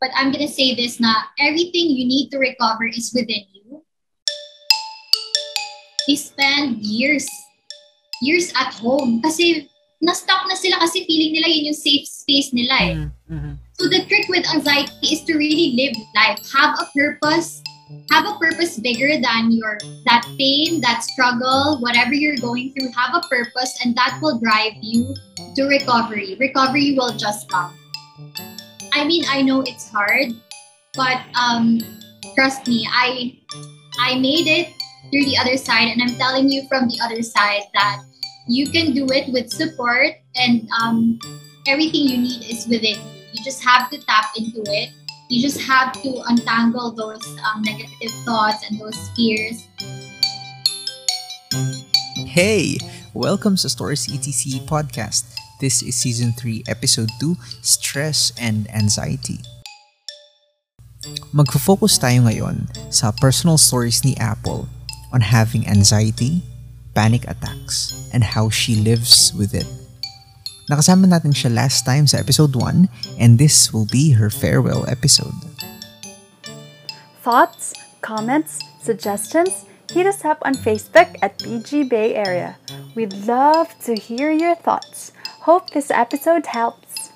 But I'm gonna say this na everything you need to recover is within you. They spend years, years at home. Kasi na-stuck na sila kasi feeling nila yun yung safe space nila eh. Mm-hmm. So the trick with anxiety is to really live life. Have a purpose. Have a purpose bigger than your that pain, that struggle, whatever you're going through. Have a purpose, and that will drive you to recovery. Recovery will just come. I mean, I know it's hard, but um, trust me, I I made it through the other side, and I'm telling you from the other side that you can do it with support, and um, everything you need is within you. You just have to tap into it. You just have to untangle those um, negative thoughts and those fears. Hey, welcome to Stories ETC podcast. This is season 3, episode 2, Stress and Anxiety. Magfo-focus tayo ngayon sa personal stories ni Apple on having anxiety, panic attacks, and how she lives with it. Nakasama natin siya last time sa episode 1 and this will be her farewell episode. Thoughts, comments, suggestions? Hit us up on Facebook at PG Bay Area. We'd love to hear your thoughts. Hope this episode helps.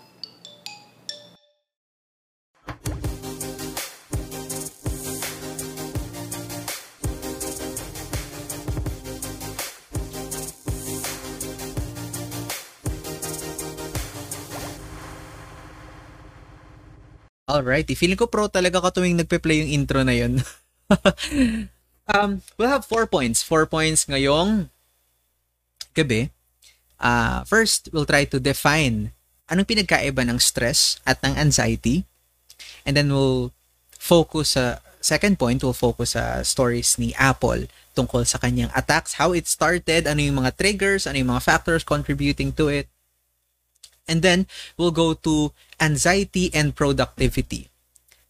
Alright, feeling ko pro talaga ka tuwing nagpe-play yung intro na yun. um, we'll have four points. Four points ngayong gabi. Uh, first, we'll try to define anong pinagkaiba ng stress at ng anxiety. And then we'll focus sa, second point, we'll focus sa stories ni Apple tungkol sa kanyang attacks, how it started, ano yung mga triggers, ano yung mga factors contributing to it. And then, we'll go to anxiety and productivity.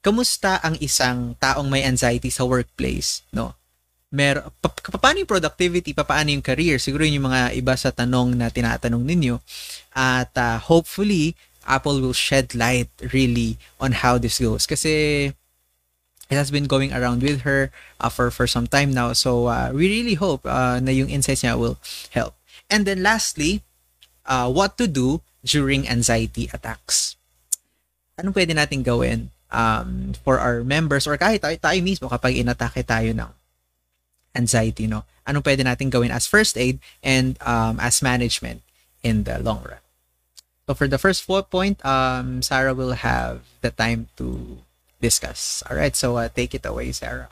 Kamusta ang isang taong may anxiety sa workplace, no? Mer pa, paano yung productivity, paano yung career? Siguro yun yung mga iba sa tanong na tinatanong ninyo. At uh, hopefully, Apple will shed light really on how this goes. Kasi it has been going around with her uh, for, for some time now. So, uh, we really hope uh, na yung insights niya will help. And then lastly, uh, what to do during anxiety attacks. Ano pwede natin gawin um, for our members or kahit tayo, tayo mismo kapag inatake tayo ng anxiety, no? Ano pwede natin gawin as first aid and um, as management in the long run? So for the first four point, um, Sarah will have the time to discuss. All right, so uh, take it away, Sarah.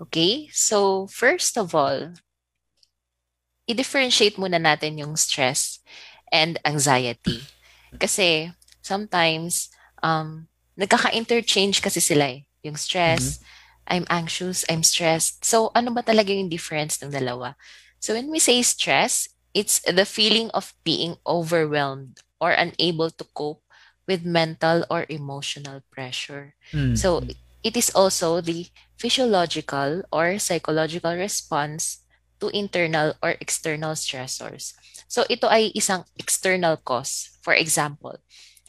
Okay, so first of all, i-differentiate muna natin yung stress and anxiety. Kasi sometimes um nagkaka-interchange kasi sila eh. Yung stress, mm-hmm. I'm anxious, I'm stressed. So ano ba talaga yung difference ng dalawa? So when we say stress, it's the feeling of being overwhelmed or unable to cope with mental or emotional pressure. Mm-hmm. So it is also the physiological or psychological response to internal or external stressors. So ito ay isang external cause. For example,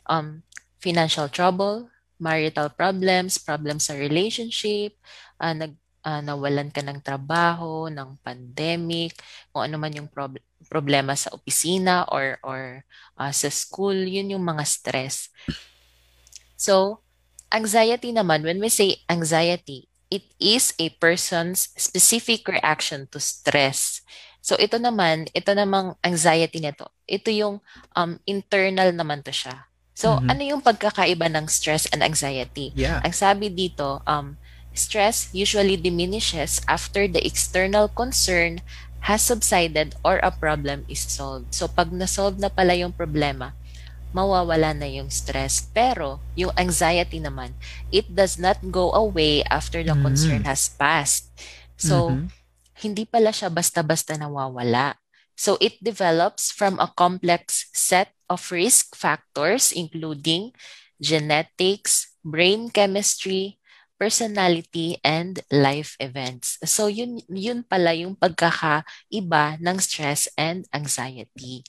um, financial trouble, marital problems, problems sa relationship, uh, nag, uh, nawalan ka ng trabaho, ng pandemic, kung ano man yung prob- problema sa opisina or, or uh, sa school, yun yung mga stress. So, anxiety naman, when we say anxiety, it is a person's specific reaction to stress. So ito naman, ito namang anxiety nito. Ito yung um, internal naman to siya. So mm-hmm. ano yung pagkakaiba ng stress and anxiety? Yeah. Ang sabi dito, um, stress usually diminishes after the external concern has subsided or a problem is solved. So pag na-solve na pala yung problema, mawawala na yung stress. Pero, yung anxiety naman, it does not go away after the mm-hmm. concern has passed. So, mm-hmm. hindi pala siya basta-basta nawawala. So, it develops from a complex set of risk factors including genetics, brain chemistry, personality, and life events. So, yun, yun pala yung pagkakaiba ng stress and anxiety.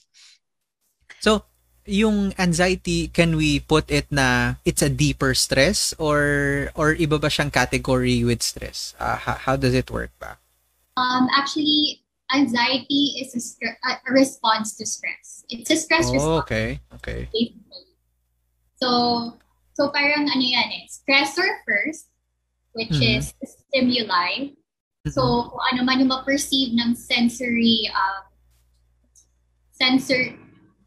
So, yung anxiety, can we put it na it's a deeper stress or or iba ba siyang category with stress? Uh, how, how does it work ba? Um, actually, anxiety is a, str- a response to stress. It's a stress oh, response. okay. Okay. So, so parang ano yan eh, stressor first, which Mhm. is stimuli. Mm-hmm. So, kung ano man yung ma-perceive ng sensory, um, sensor,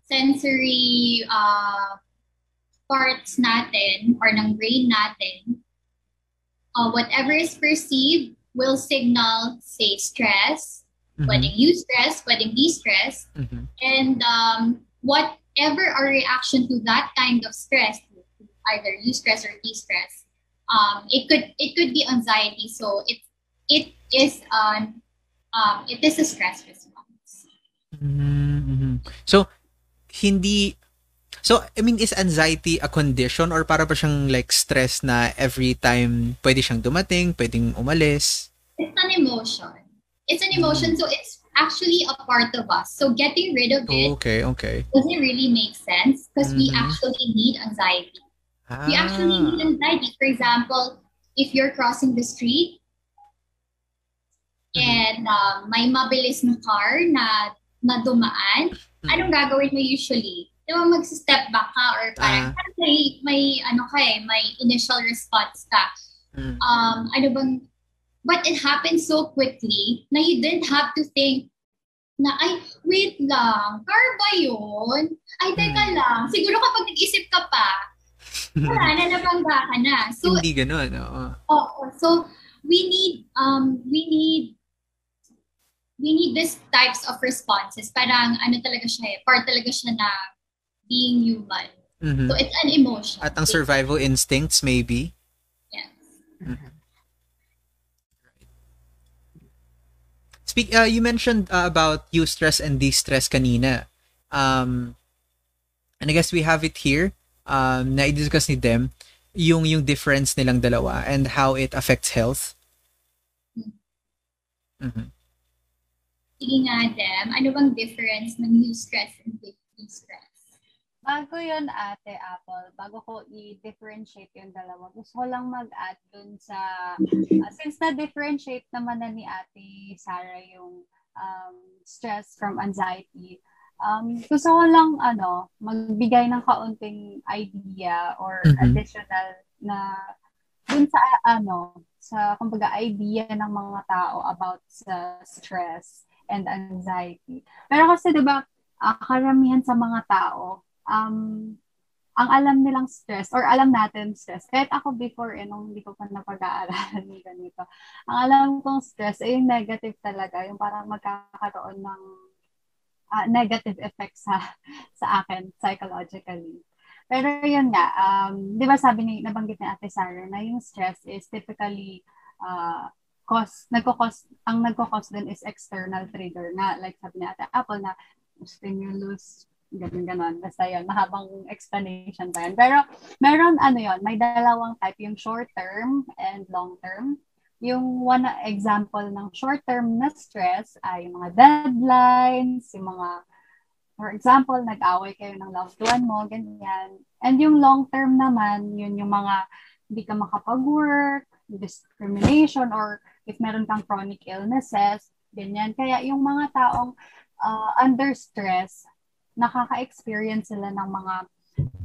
sensory uh, parts natin or ng brain natin, uh, whatever is perceived will signal, say, stress, Mhm. pwedeng eustress, pwedeng de-stress, Mhm. and um, whatever our reaction to that kind of stress, either eustress or de-stress, um, it could it could be anxiety. So it it is an um, it is a stress response. Mhm. So hindi So, I mean, is anxiety a condition or para ba siyang like stress na every time pwede siyang dumating, pwedeng umalis? It's an emotion. It's an emotion, so it's actually a part of us. So getting rid of it Okay, okay. doesn't really make sense because we Mhm. actually need anxiety. We actually Ah. need anxiety. For example, if you're crossing the street Mhm. and um, may mabilis na car na, na dumaan, Mhm. anong gagawin mo usually? Di ba mag-step back ka or parang Ah. may, may, ano ka eh, may initial response ka. Mm. Um, ano bang, but it happened so quickly na you didn't have to think na, ay, wait lang, car ba yun? Ay, teka Hmm. lang. Siguro kapag nag-isip ka pa, wala na, nabangga ka na. So, Hindi ganun, oo. Oo. So we need um we need we need this types of responses. Parang ano talaga siya eh, part talaga siya na being human. Mhm. So it's an emotion. At ang survival instincts maybe. Yes. Speak uh, you mentioned uh, about eustress and de-stress kanina. Um and I guess we have it here. Um na i-discuss ni Dem yung yung difference nilang dalawa and how it affects health. Mhm. Sige nga, Dem, ano bang difference ng eustress and de-stress? Bago yun, ate Apple, bago ko i-differentiate yung dalawa, gusto ko lang mag-add dun sa, uh, since na-differentiate naman na ni ate Sarah yung um, stress from anxiety, um, gusto ko lang ano, magbigay ng kaunting idea or Mhm. additional na dun sa ano, sa kumbaga idea ng mga tao about sa stress and anxiety. Pero kasi 'di ba, ah, karamihan sa mga tao um ang alam nilang stress or alam natin stress. Kahit ako before eh, nung hindi ko pa napag-aaralan ganito. Ang alam kong stress ay yung negative talaga. Yung parang magkakaroon ng ah, negative effects sa sa akin psychologically. Pero yun nga, um, di ba sabi ni, nabanggit ni Ate Sarah na yung stress is typically uh, cause, nagkukos, ang nagkukos din is external trigger na like sabi ni Ate Apple na stimulus, ganun ganon. Basta yun, mahabang explanation pa yun. Pero meron ano yun, may dalawang type, yung short term and long term. Yung one example ng short term na stress ay yung mga deadlines, yung mga For example, nag-away kayo ng loved one mo, ganyan. And yung long term naman, yun yung mga hindi ka makapag-work, discrimination, or if meron kang chronic illnesses, ganyan. Kaya yung mga taong uh, under stress, nakaka-experience sila ng mga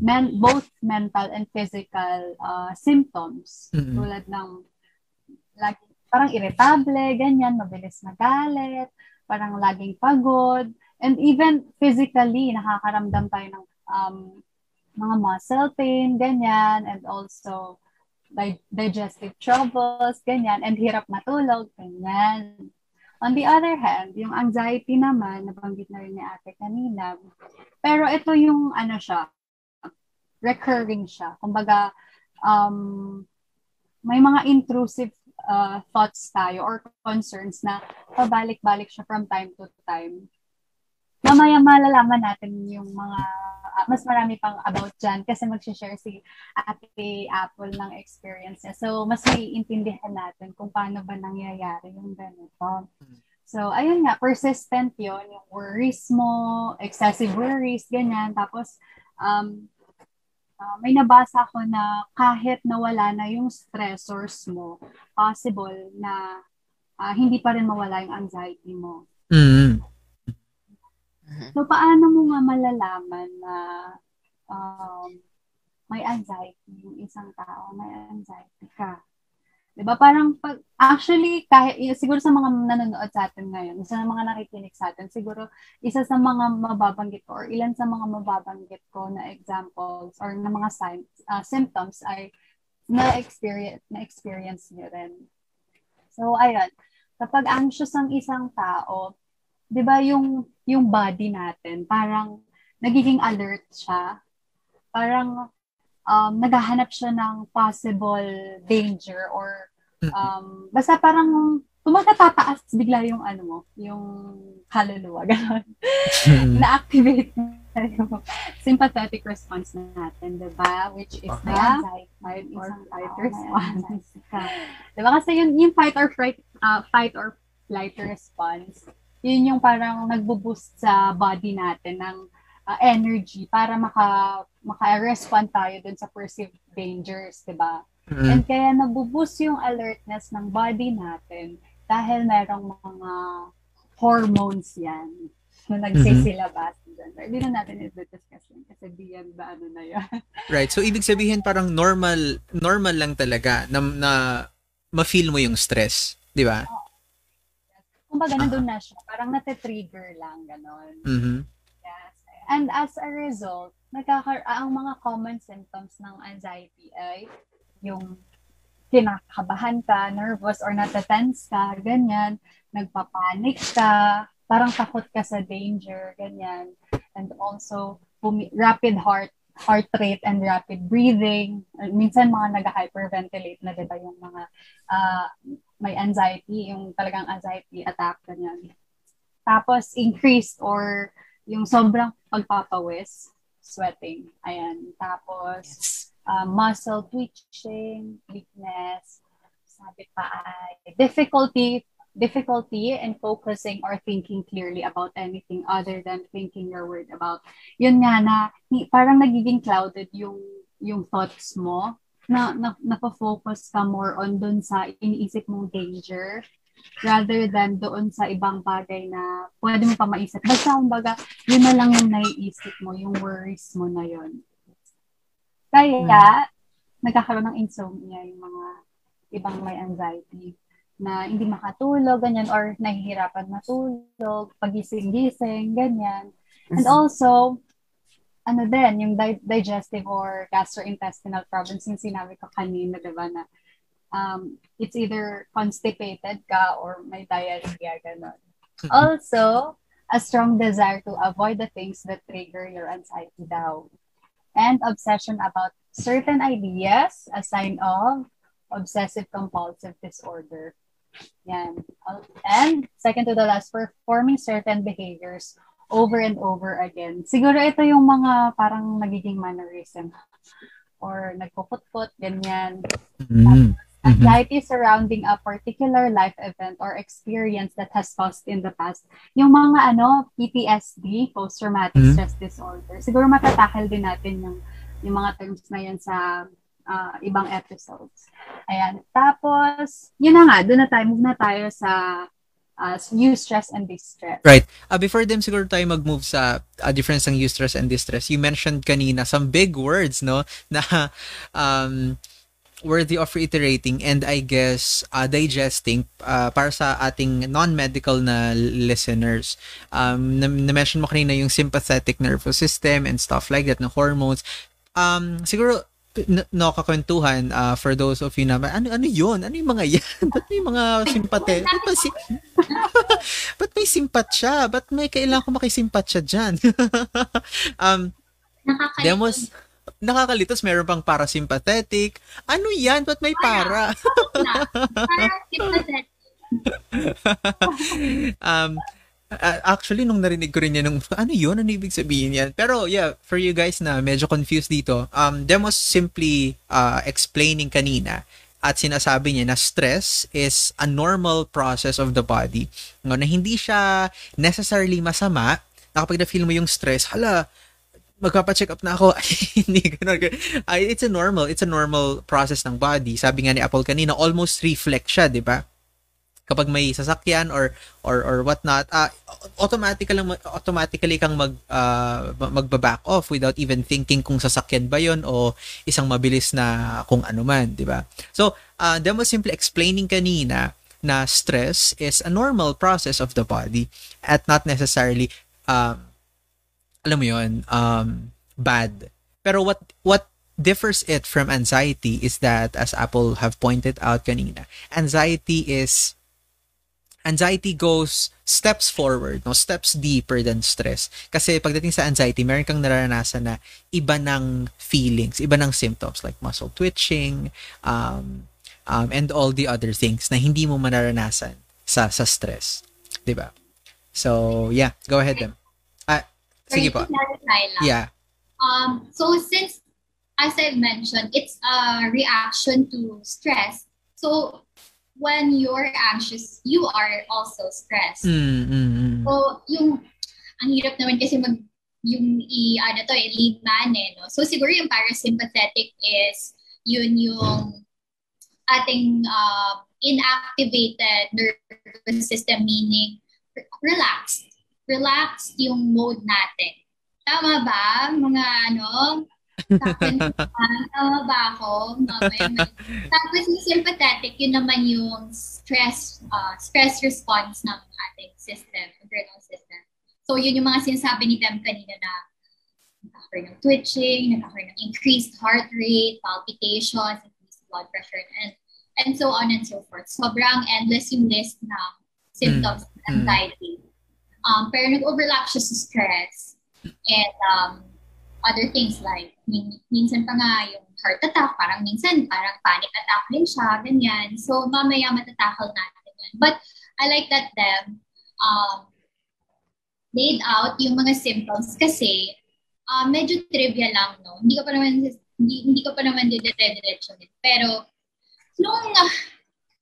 men, both mental and physical uh, symptoms. Mhm. Tulad ng like, parang irritable, ganyan, mabilis magalit, parang laging pagod, and even physically, nakakaramdam tayo ng um, mga muscle pain, ganyan, and also di- digestive troubles, ganyan, and hirap matulog, ganyan. On the other hand, yung anxiety naman, nabanggit na rin ni ate kanina, pero ito yung ano siya, recurring siya. Kumbaga, um, may mga intrusive uh, thoughts tayo or concerns na pabalik-balik siya from time to time. Mamaya malalaman natin yung mga, uh, mas marami pang about dyan kasi mag-share si Ate Apple ng experience niya. So, mas may intindihan natin kung paano ba nangyayari yung ganito. So, ayun nga, persistent yon yung worries mo, excessive worries, ganyan. Tapos, um, uh, may nabasa ko na kahit nawala na yung stressors mo, possible na uh, hindi pa rin mawala yung anxiety mo. Mm-hmm. So, paano mo nga malalaman na um, may anxiety yung isang tao, may anxiety ka? ba? Parang pag actually kahit siguro sa mga nanonood sa atin ngayon, sa mga nakikinig sa atin, siguro isa sa mga mababanggit ko or ilan sa mga mababanggit ko na examples or na mga signs, uh, symptoms ay na experience na experience niyo rin. So ayun, kapag anxious ang isang tao, 'di ba yung yung body natin parang nagiging alert siya. Parang um, naghahanap siya ng possible danger or um, basta parang tumatataas bigla yung ano mo, yung kaluluwa, gano'n. Na-activate na yung sympathetic response natin, di ba? Which is Okay. the anxiety fight or flight response. di ba? Kasi yun, yung fight or flight, uh, fight or flight response, yun yung parang nagbo-boost sa body natin ng uh, energy para maka maka-respond tayo dun sa perceived dangers, 'di ba? Mm-hmm. And kaya nagbo-boost yung alertness ng body natin dahil merong mga hormones yan na nagsisilabas. Mm-hmm. Hindi na natin i-discuss yun kasi beyond the ano na yun. Right. So, ibig sabihin parang normal, normal lang talaga na, na ma-feel mo yung stress. Di ba? Kumbaga, nandun na siya. Parang nate-trigger lang, ganon. Mm-hmm. Yes. And as a result, nagkakar ang mga common symptoms ng anxiety ay yung kinakabahan ka, nervous or natatense ka, ganyan, nagpapanik ka, parang takot ka sa danger, ganyan. And also, pumi- rapid heart heart rate and rapid breathing. Minsan mga nag-hyperventilate na, di ba, yung mga uh, may anxiety, yung talagang anxiety attack, ganyan. Tapos, increased or yung sobrang pagpapawis, sweating. Ayan. Tapos, uh, muscle twitching, weakness, sabi pa ay difficulty difficulty in focusing or thinking clearly about anything other than thinking you're worried about. Yun nga na parang nagiging clouded yung yung thoughts mo na, na napofocus ka more on dun sa iniisip mong danger rather than doon sa ibang bagay na pwede mo pa maisip. Basta kumbaga, yun na lang yung naiisip mo, yung worries mo na yun. Kaya, nagkakaroon ng insomnia yung mga ibang may anxiety na hindi makatulog, ganyan, or nahihirapan matulog, pagising-gising, ganyan. And also, ano din, yung di- digestive or gastrointestinal problems, yung sinabi ko kanina, di ba, na um, it's either constipated ka or may diarrhea, gano'n. Also, a strong desire to avoid the things that trigger your anxiety daw. And obsession about certain ideas, a sign of obsessive compulsive disorder. Yan. And second to the last, performing certain behaviors over and over again. Siguro ito yung mga parang nagiging mannerism or nagpuput-put, ganyan. Mm-hmm. Anxiety surrounding a particular life event or experience that has caused in the past. Yung mga ano, PTSD, post-traumatic Mhm. stress disorder. Siguro matatakil din natin yung, yung mga terms na yan sa ah, ibang episodes. Ayan. Tapos, yun na nga, doon na tayo, move na tayo sa uh, eustress and distress. Right. Uh, before them siguro tayo mag-move sa uh, difference ng eustress and distress, you mentioned kanina some big words, no? Na um, worthy of reiterating and I guess uh, digesting uh, para sa ating non-medical na listeners. Um, na- na-mention mo kanina yung sympathetic nervous system and stuff like that, na hormones. Um, siguro, n- nakakwentuhan uh, for those of you na, ano, ano yun? Ano yung mga yan? Ba't may mga sympathe? Ba't, ba si- Ba't may simpat siya? Ba't may kailangan ko makisimpat siya dyan? um, Nakakalito. demos, nakakalitos, meron pang parasympathetic. Ano yan? Ba't may para? na. Parang sympathetic. um, actually, nung narinig ko rin yan, nung, ano yun? Ano ibig sabihin yan? Pero yeah, for you guys na medyo confused dito, um, was simply uh, explaining kanina at sinasabi niya na stress is a normal process of the body. No, na hindi siya necessarily masama na kapag na-feel mo yung stress, hala, magpapa-check up na ako. Hindi ganun. Ay, it's a normal, it's a normal process ng body. Sabi nga ni Apple kanina, almost reflex siya, 'di ba? Kapag may sasakyan or or or what not, uh, automatically lang automatically kang mag uh, magba-back off without even thinking kung sasakyan ba 'yon o isang mabilis na kung ano man, 'di ba? So, uh, them was simply explaining kanina na stress is a normal process of the body at not necessarily um, alam mo yon um, bad. Pero what what differs it from anxiety is that as Apple have pointed out kanina, anxiety is anxiety goes steps forward, no? Steps deeper than stress. Kasi pagdating sa anxiety, meron kang nararanasan na iba ng feelings, iba ng symptoms like muscle twitching, um, um, and all the other things na hindi mo manaranasan sa sa stress. 'Di ba? So, yeah, go ahead then. Sige po. Yeah. Um, so since, as I've mentioned, it's a reaction to stress. So when you're anxious, you are also stressed. Mm, mm, mm. So yung, ang hirap naman kasi mag, yung i, ano to, eh, lead man eh, no? So siguro yung parasympathetic is yun yung ating uh, inactivated nervous system, meaning relaxed relaxed yung mode natin. Tama ba, mga ano? Tama ba ako? Tapos yung sympathetic, yun naman yung stress uh, stress response ng ating system, internal system. So yun yung mga sinasabi ni Tem kanina na nagkakaroon ng twitching, nagkakaroon ng increased heart rate, palpitations, increased blood pressure, and and so on and so forth. Sobrang endless yung list ng symptoms mm. of anxiety. Um, pero nag-overlap siya sa stress and um, other things like min- minsan pa nga yung heart attack, parang minsan parang panic attack din siya, ganyan. So mamaya matatakal natin yan. But I like that them um, laid out yung mga symptoms kasi uh, medyo trivia lang, no? Hindi ko pa naman hindi, hindi ko pa naman dire-diretso. Pero nung uh,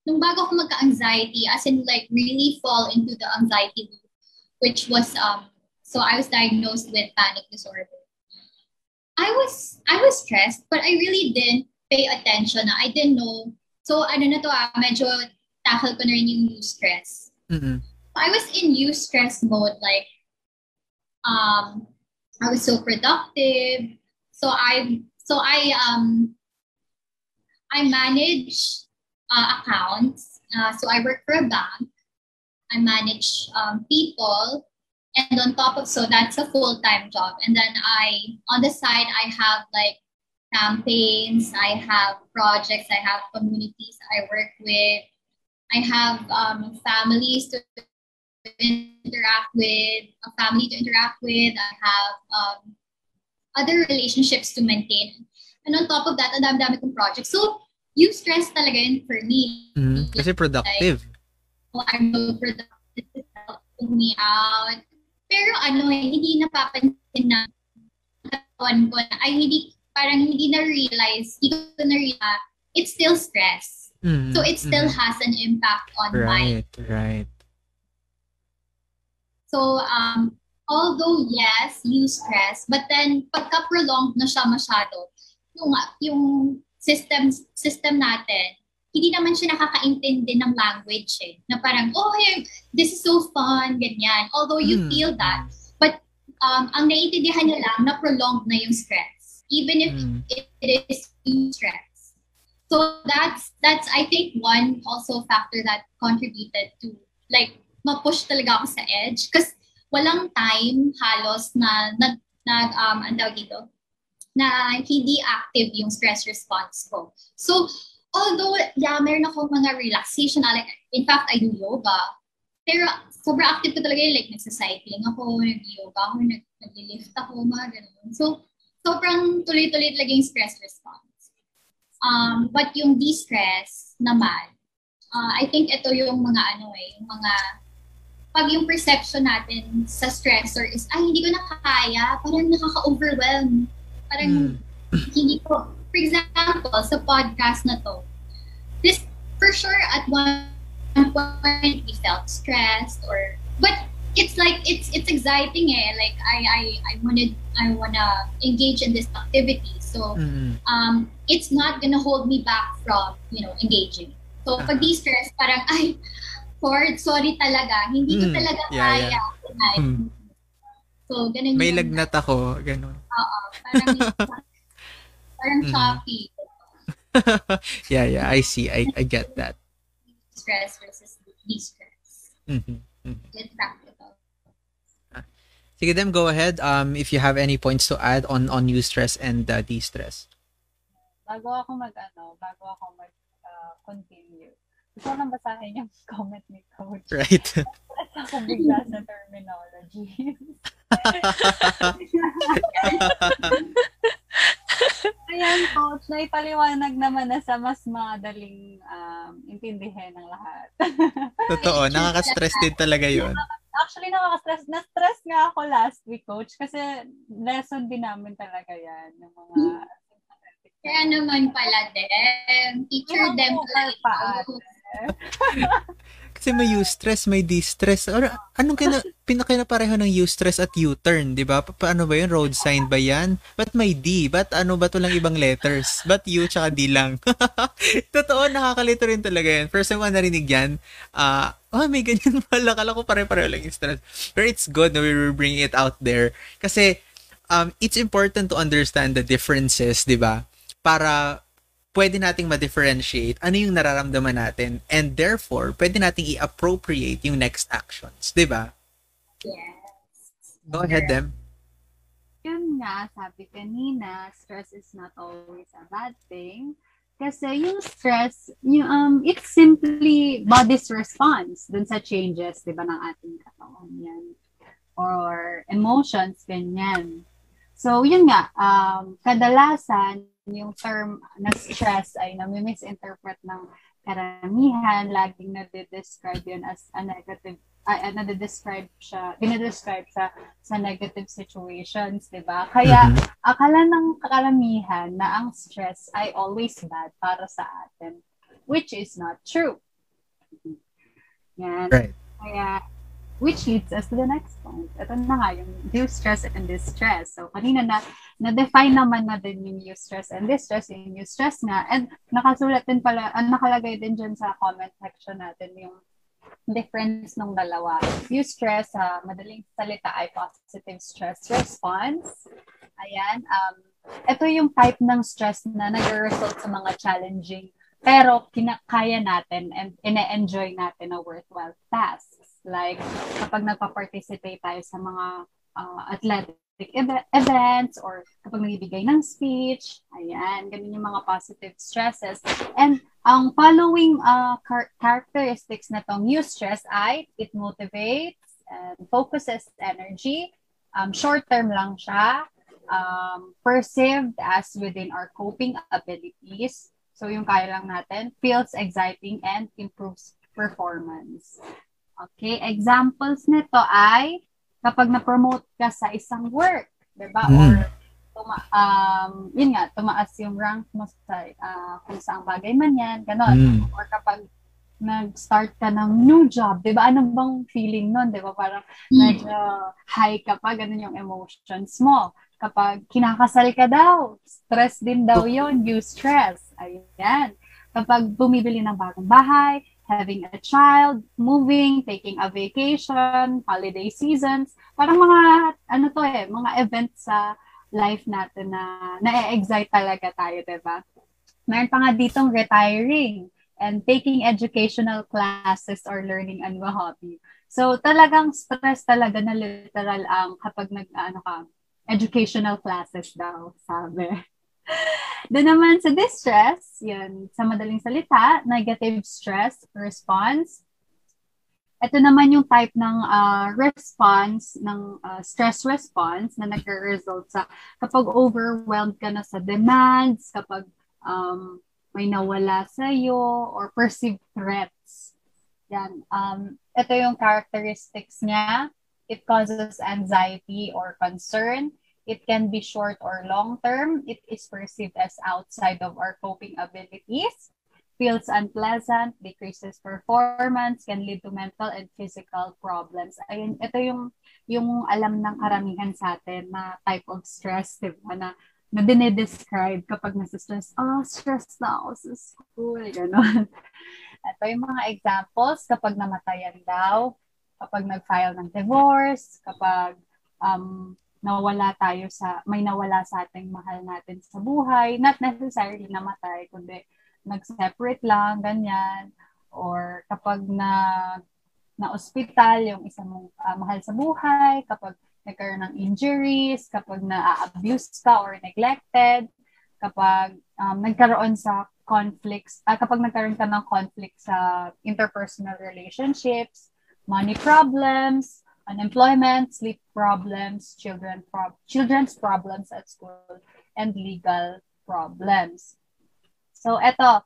nung bago ako magka-anxiety, as in like really fall into the anxiety loop, which was um so I was diagnosed with panic disorder. I was I was stressed, but I really didn't pay attention. I didn't know. So ano na to ah, medyo tackle ko na rin yung stress. Mm-hmm. I was in new stress mode, like um I was so productive. So I so I um I manage uh, accounts. Uh, so I work for a bank. I manage um, people. And on top of, so that's a full-time job. And then I, on the side, I have like campaigns, I have projects, I have communities I work with. I have um, families to interact with, a family to interact with. I have um, other relationships to maintain. And on top of that, ang dami-dami kong projects. So, you stress talaga yun for me. Mm, kasi productive. Like, I'm so productive to help me out. Pero ano eh, hindi napapansin na katawan ko na, ay hindi, parang hindi na-realize, hindi ko na-realize, it's still stress. Mm-hmm. So it still mm-hmm. has an impact on right, my... Right, right. So, um, although yes, you stress, but then pagka-prolonged na siya masyado, yung, yung system, system natin, hindi naman siya nakakaintindi ng language eh. Na parang, oh, hey, this is so fun, ganyan. Although you mm. feel that. But um, ang naiintindihan niya lang na prolonged na yung stress. Even if mm. it, it is stress. So that's, that's I think, one also factor that contributed to, like, ma-push talaga ako sa edge. Kasi walang time halos na nag, nag um, ang dito, na hindi active yung stress response ko. So, although, yeah, meron ako mga relaxation. Like, in fact, I do yoga. Pero, sobrang active ko talaga yung like, nagsa-cycling ako, nag-yoga ako, nag- nag-lift ako, mga ganun. So, sobrang tuloy-tuloy talaga yung stress response. Um, but yung de-stress naman, uh, I think ito yung mga ano eh, yung mga pag yung perception natin sa stressor is, ay, hindi ko nakakaya, parang nakaka-overwhelm. Parang mm. hindi ko, for example, sa podcast na to, this, for sure, at one point, we felt stressed or, but it's like, it's, it's exciting eh. Like, I, I, I wanted I wanna engage in this activity. So Mm. um, it's not gonna hold me back from, you know, engaging. So pag de-stress, parang, ay, Ford, sorry talaga. Hindi ko Mm, talaga yeah, kaya. yeah. tonight." Mm. So, ganun May yung- lagnat ako, ganun. Oo. Parang, parang Mm. choppy. yeah, yeah, I see. I, I get that. Stress versus de-stress. Mhm, mhm. Get practical. Sige, them, go ahead. Um, if you have any points to add on on eustress and uh, de-stress. bago ako mag ano, bago ako mag uh, continue. Gusto ko lang basahin yung comment ni Coach. Right. At ako bigla sa terminology. Ayan, Coach, naipaliwanag naman na sa mas madaling um, intindihin ng lahat. Totoo, nakaka-stress din talaga yun. Actually, nakaka-stress. Na-stress nga ako last week, Coach, kasi lesson din namin talaga yan. Yung mga Kaya naman pala din. Teacher poker pala. Kasi may eustress, may de-stress. Ano, anong kina, pinakinapareho ng eustress at U-turn, di ba? Pa- paano ba yun? Road sign ba yan? Ba't may D? Ba't ano ba to lang ibang letters? Ba't U tsaka D lang? Totoo, nakakalito rin talaga yan. First time ko narinig yan, ah, oh, may ganyan pala. Kala ko pare-pareho lang yung stress. But it's good na we were bringing it out there. Kasi, um, it's important to understand the differences, di ba? Para pwede nating ma-differentiate ano yung nararamdaman natin and therefore, pwede nating i-appropriate yung next actions. di ba? Yes. Go ahead, Dem. yun nga, sabi kanina, stress is not always a bad thing. Kasi yung stress, yung, um, it's simply body's response dun sa changes, di ba, ng ating katawan yan. Or emotions, ganyan. So, yun nga, um, kadalasan, yung term na stress ay nami-misinterpret ng karamihan, laging nade-describe yun as a negative, ay, uh, nade-describe siya, dinedescribe siya sa negative situations, di ba? Kaya, Mhm. akala ng karamihan na ang stress ay always bad para sa atin, which is not true. Yan. Right. Kaya, which leads us to the next point. Ito na nga, yung eustress and distress. So, kanina na, na-define naman na din yung eustress and distress, yung eustress nga. And nakasulat din pala, uh, nakalagay din dyan sa comment section natin yung difference ng dalawa. Eustress, sa madaling salita ay positive stress response. Ayan. Um, ito yung type ng stress na nag-result sa mga challenging pero kinakaya natin and ine-enjoy natin na worthwhile tasks. Like, kapag nagpa-participate tayo sa mga uh, athletic eve- events or kapag nagbibigay ng speech, ayan, ganun yung mga positive stresses. And ang following uh, char- characteristics na tong eustress ay it motivates and focuses energy, um, short-term lang siya, um, perceived as within our coping abilities, so yung kaya lang natin, feels exciting and improves performance. Okay, examples nito ay kapag na-promote ka sa isang work, 'di ba? Mm. Or tuma- um, yun nga, tumaas yung rank mo sa ah, kung saang bagay man yan, ganon. Mm. Or kapag nag-start ka ng new job, 'di ba? Ano bang feeling nun, 'di ba? Parang medyo high ka pa, ganun yung emotions mo. Kapag kinakasal ka daw, stress din daw yon you stress. Ayan. Kapag bumibili ng bagong bahay, having a child, moving, taking a vacation, holiday seasons, parang mga, ano to eh, mga events sa life natin na na-excite talaga tayo, 'di ba? Meron pa nga ditong retiring and taking educational classes or learning a new hobby. So talagang stress talaga na literal ang kapag nag ano ka, educational classes daw, sabi. Doon naman sa distress, yan, sa madaling salita, negative stress response. Ito naman yung type ng uh, response, ng uh, stress response na nagre-result sa kapag overwhelmed ka na sa demands, kapag um, may nawala sa iyo or perceived threats. Yan. Um, ito yung characteristics niya. It causes anxiety or concern. It can be short or long term. It is perceived as outside of our coping abilities. feels unpleasant, decreases performance, can lead to mental and physical problems. Ayun, ito yung yung alam ng karamihan sa atin na type of stress, di ba, na, na dinedescribe kapag nasa stress, oh, stress na ako sa school, gano'n. Ito yung mga examples kapag namatayan daw, kapag nag-file ng divorce, kapag um, nawala tayo sa, may nawala sa ating mahal natin sa buhay, not necessarily namatay, kundi nag-separate lang, ganyan, or kapag na na ospital yung isang mong uh, mahal sa buhay, kapag nagkaroon ng injuries, kapag na-abuse ka or neglected, kapag um, nagkaroon sa conflicts, uh, kapag nagkaroon ka ng conflict sa interpersonal relationships, money problems, unemployment, sleep problems, children pro- children's problems at school, and legal problems. So, eto,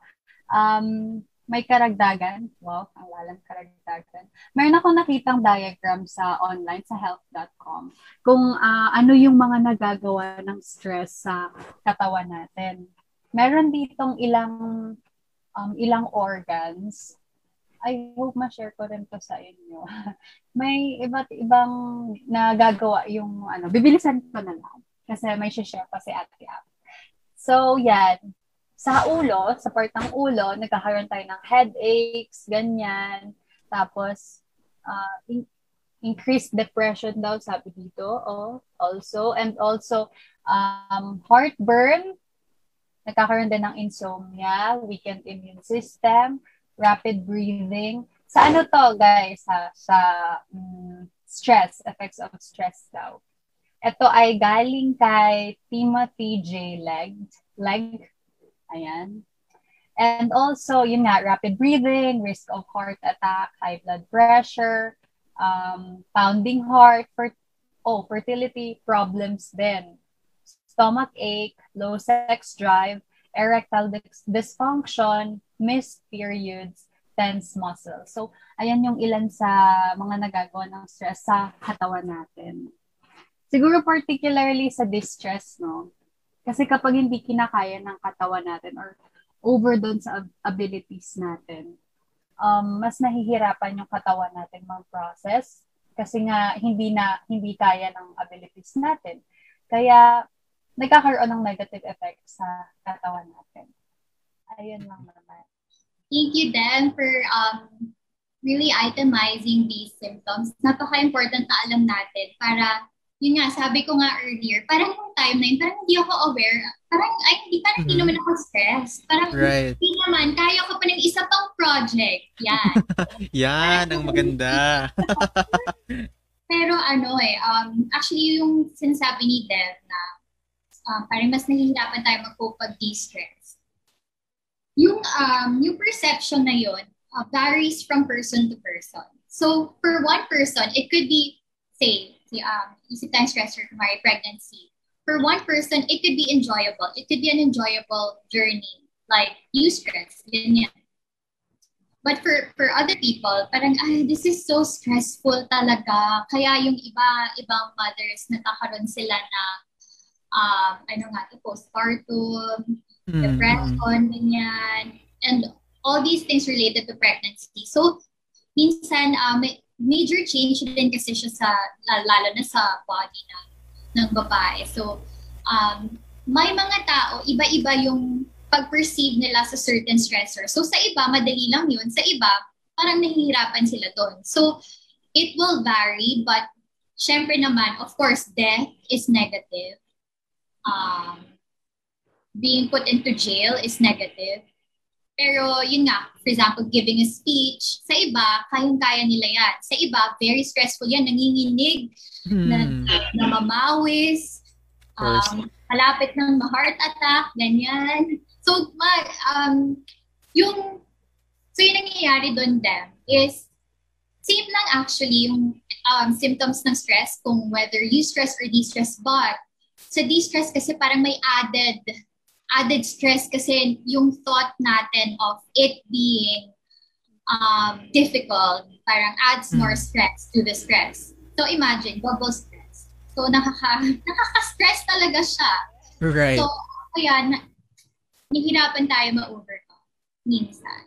um, may karagdagan. Wow, ang lalang karagdagan. Meron ako nakitang diagram sa online, sa health.com, kung uh, ano yung mga nagagawa ng stress sa katawan natin. Meron ditong ilang um, ilang organs. I hope ma-share ko rin to sa inyo. may iba't ibang nagagawa yung ano, bibilisan ko na lang kasi may share pa si Ate App. So, yan sa ulo, sa part ng ulo, nagkakaroon tayo ng headaches, ganyan. Tapos, uh, in- increased depression daw, sabi dito, oh, also. And also, um, heartburn, nagkakaroon din ng insomnia, weakened immune system, rapid breathing. Sa ano to, guys, ha? Sa um, stress, effects of stress daw. Ito ay galing kay Timothy J. Legg. Legg, Ayan. And also, yun nga, rapid breathing, risk of heart attack, high blood pressure, um, pounding heart, for, oh, fertility problems then, stomach ache, low sex drive, erectile dysfunction, missed periods, tense muscles. So, ayan yung ilan sa mga nagagawa ng stress sa katawan natin. Siguro particularly sa distress, no? Kasi kapag hindi kinakaya ng katawan natin or over doon sa abilities natin, um, mas nahihirapan yung katawan natin mag-process kasi nga hindi na hindi kaya ng abilities natin. Kaya nagkakaroon ng negative effect sa katawan natin. Ayun lang naman. Thank you, Dan, for um, really itemizing these symptoms. Napaka-important na alam natin para yun nga, sabi ko nga earlier, parang yung time na yun, parang hindi ako aware. Parang, ay, hindi, parang hindi mm-hmm. naman ako stress. Parang, right. hindi naman, kaya ko pa ng isa pang project. Yan. Yan, ang maganda. Pero ano eh, um, actually yung sinasabi ni Dev na um, parang mas nahihirapan tayo mag-cope pag de-stress. Yung, um, yung perception na yun uh, varies from person to person. So, for one person, it could be, say, um, easy time stressor my pregnancy. For one person, it could be enjoyable. It could be an enjoyable journey, like eustress, ganyan. But for for other people, parang, ay, this is so stressful talaga. Kaya yung iba, ibang mothers, nagkakaroon sila na, um, ano nga, postpartum, mm-hmm. depression, ganyan. And all these things related to pregnancy. So, minsan, um, major change din kasi siya sa, lalo na sa body na, ng babae. So, um, may mga tao, iba-iba yung pag-perceive nila sa certain stressor. So, sa iba, madali lang yun. Sa iba, parang nahihirapan sila doon. So, it will vary, but syempre naman, of course, death is negative. Um, being put into jail is negative. Pero yun nga, for example, giving a speech, sa iba, kayang-kaya nila yan. Sa iba, very stressful yan, nanginginig, hmm. na, namamawis, um, malapit ng heart attack, ganyan. So, mag, um, yung, so yung nangyayari doon dem is, same lang actually yung um, symptoms ng stress, kung whether you stress or de-stress, but sa de-stress kasi parang may added added stress kasi yung thought natin of it being um, difficult parang adds more hmm. stress to the stress. So imagine, double stress. So nakaka, nakaka-stress talaga siya. Right. So kaya na, nahihirapan tayo ma-overcome. minsan.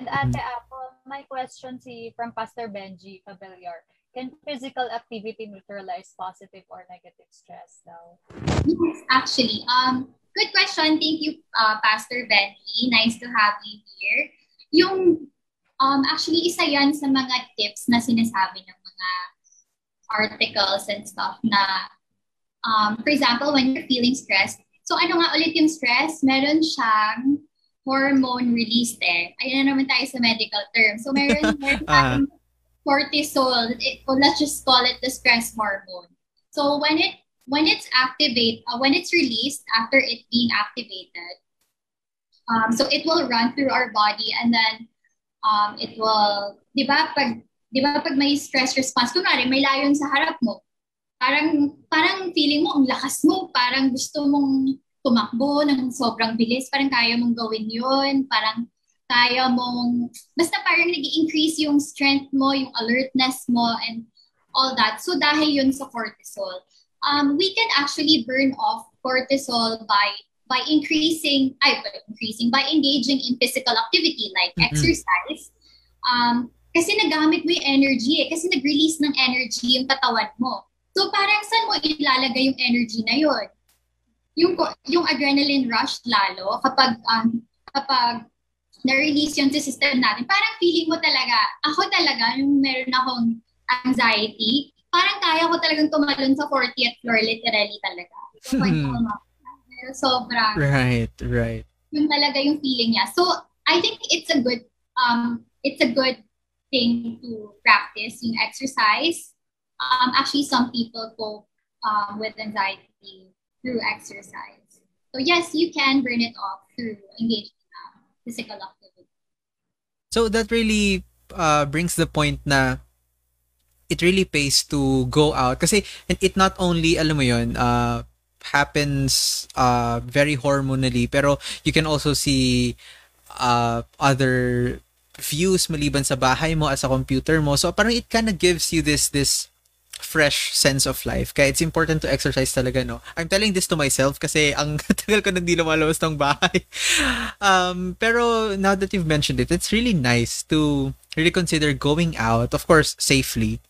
And Ate Apple, my question si from Pastor Benji Cabellar. Can physical activity neutralize positive or negative stress daw? Yes, actually. Um, good question. Thank you, uh, Pastor Benji. Nice to have you here. Yung, um, actually, isa yan sa mga tips na sinasabi ng mga articles and stuff na, um, for example, when you're feeling stressed, so ano nga ulit yung stress? Meron siyang hormone released eh. Ayan na naman tayo sa medical term. So meron, meron tayong cortisol. It, well, let's just call it the stress hormone. So when it when it's activate, uh, when it's released after it being activated, um, so it will run through our body and then um, it will, di ba, pag, di ba, pag may stress response, kunwari, may layon sa harap mo, parang, parang feeling mo, ang lakas mo, parang gusto mong tumakbo ng sobrang bilis, parang kaya mong gawin yun, parang kaya mong, basta parang nag increase yung strength mo, yung alertness mo, and all that. So dahil yun sa cortisol. Um, we can actually burn off cortisol by by increasing, ay, by increasing, by engaging in physical activity like Mhm. exercise. Um, kasi nagamit mo yung energy eh. Kasi nag-release ng energy yung katawan mo. So parang saan mo ilalagay yung energy na yun? yung yung adrenaline rush lalo kapag um, kapag na-release yun sa system natin, parang feeling mo talaga, ako talaga, yung meron akong anxiety, parang kaya ko talagang tumalon sa 40th floor, literally talaga. Hmm. Pero sobrang, Right, right. yun talaga yung feeling niya. So, I think it's a good, um, it's a good thing to practice yung exercise. Um, actually, some people cope um, with anxiety through exercise. So yes, you can burn it off through engaging in um, physical activity. So that really uh, brings the point na it really pays to go out kasi it, it not only alam mo yun uh, happens uh, very hormonally pero you can also see uh, other views maliban sa bahay mo as a computer mo so parang it kind of gives you this this fresh sense of life. Kaya it's important to exercise talaga, no? I'm telling this to myself kasi ang tagal ko na hindi lumalabas ng bahay. Um, pero now that you've mentioned it, it's really nice to really consider going out, of course, safely,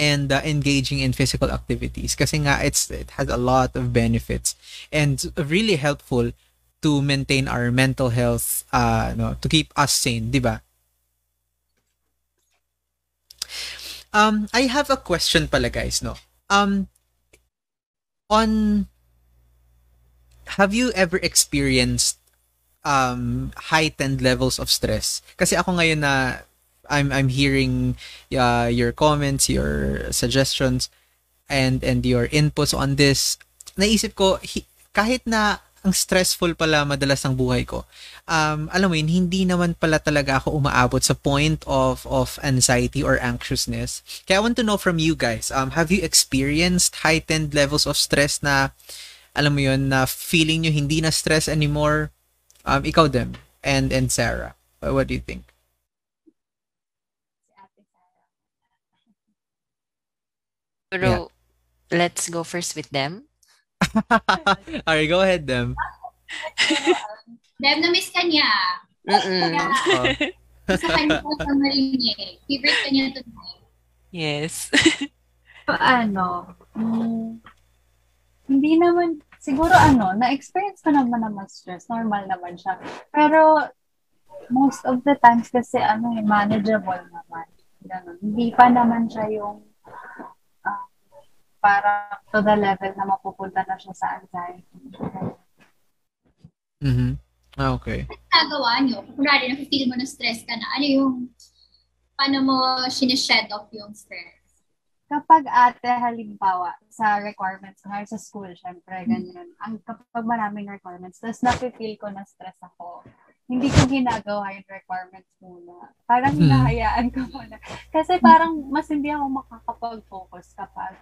and uh, engaging in physical activities. Kasi nga, it's, it has a lot of benefits and really helpful to maintain our mental health, uh, no, to keep us sane, di ba? Um, I have a question pala guys, no? Um, on, have you ever experienced um, heightened levels of stress? Kasi ako ngayon na I'm I'm hearing uh, your comments, your suggestions, and and your inputs on this. Naisip ko, hi, kahit na ang stressful pala madalas ng buhay ko. Um, alam mo yun, hindi naman pala talaga ako umaabot sa point of of anxiety or anxiousness. Kaya I want to know from you guys, um, have you experienced heightened levels of stress na, alam mo yun, na feeling nyo hindi na stress anymore? Um, ikaw them and and Sarah. What do you think? Si Ate Sarah. Pero, let's go first with them. Alright, go ahead them. Dem, na-miss ka niya. Mm-mm. Kaya, sa kanya ko sa marinig. Favorite ka niya tonight. Yes. So, ano, mm, hindi naman, siguro ano, na-experience ko naman naman stress. Normal naman siya. Pero, most of the times kasi, ano, eh, manageable naman. Ganun. Hindi pa naman siya yung para to the level na mapupunta na siya sa anxiety. Mhm. Ah, okay. Nagawa niyo, kunwari, nafe-feel mo na stress ka na, ano yung, paano mo sineshed off yung stress? Kapag ate, halimbawa, sa requirements, kunwari sa school, syempre, ganyan. Ang kapag maraming requirements, tapos nafe-feel ko na stress ako, hindi ko ginagawa yung requirements muna. Parang Hmm. hinahayaan ko muna. Kasi parang mas hindi ako makakapag-focus kapag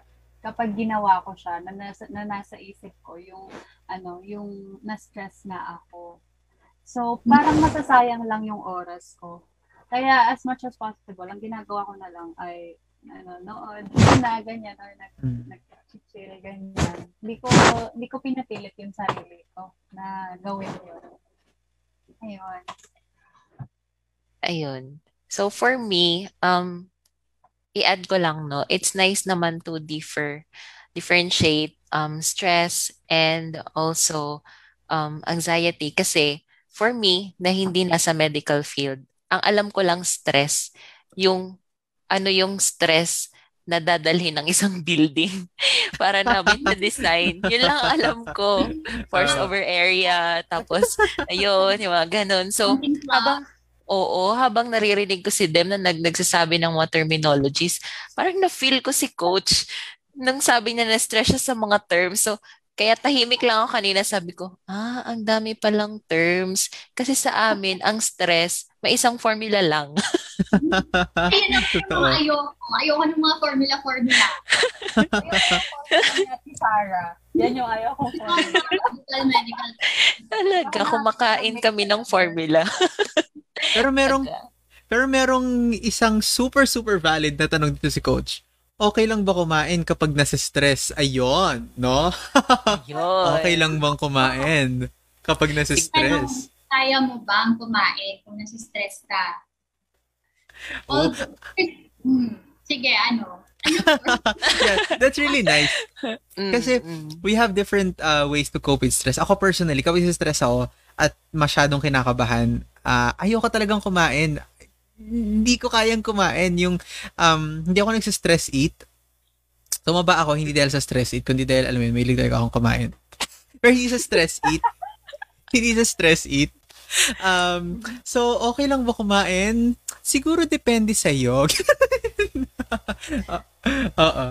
kapag ginawa ko siya na nasa, na nasa isip ko yung ano yung na-stress na ako. So, parang masasayang lang yung oras ko. Kaya as much as possible, ang ginagawa ko na lang ay ano, nood na ganyan or nag Mm. nag-chill ganyan. Hindi ko hindi ko pinapilit yung sarili ko na gawin yun. Ayun. ayun. So for me, um, i-add ko lang, no, it's nice naman to differ, differentiate um, stress and also um, anxiety kasi for me, na hindi nasa medical field, ang alam ko lang stress, yung ano yung stress na dadalhin ng isang building para namin na-design. Yun lang alam ko. Force Ah. over area, tapos, ayun, yung mga ganun. So, habang, oo, habang naririnig ko si Dem na nag, nagsasabi ng mga terminologies, parang na-feel ko si coach nung sabi niya na-stress siya sa mga terms. So, kaya tahimik lang ako kanina, sabi ko, ah, ang dami palang terms. Kasi sa amin, ang stress, may isang formula lang. Ayun ang Totoo. mga ayoko. Ayoko ng mga formula-formula. Ate Sarah. Yan yung ayaw medical. Talaga, kumakain kami ng formula. Pero merong pero merong isang super super valid na tanong dito si coach. Okay lang ba kumain kapag nasa stress? Ayun, no? Okay lang bang kumain kapag nasa stress? Kaya mo bang kumain kung nasa-stress ka? Oh. Although, hmm, sige, ano? yeah, that's really nice. Mm, Kasi- mm. We have different uh, ways to cope with stress. Ako personally, kapag stress ako at masyadong kinakabahan, uh, ayoko talagang kumain. Hindi ko kayang kumain. Yung, um, hindi ako nagsa-stress eat. Tumaba ako, hindi dahil sa stress eat, kundi dahil, alam mo yun, may talaga akong kumain. Pero hindi sa stress eat. hindi sa stress eat. Um, so, okay lang ba kumain? Siguro depende sa iyo. Oo.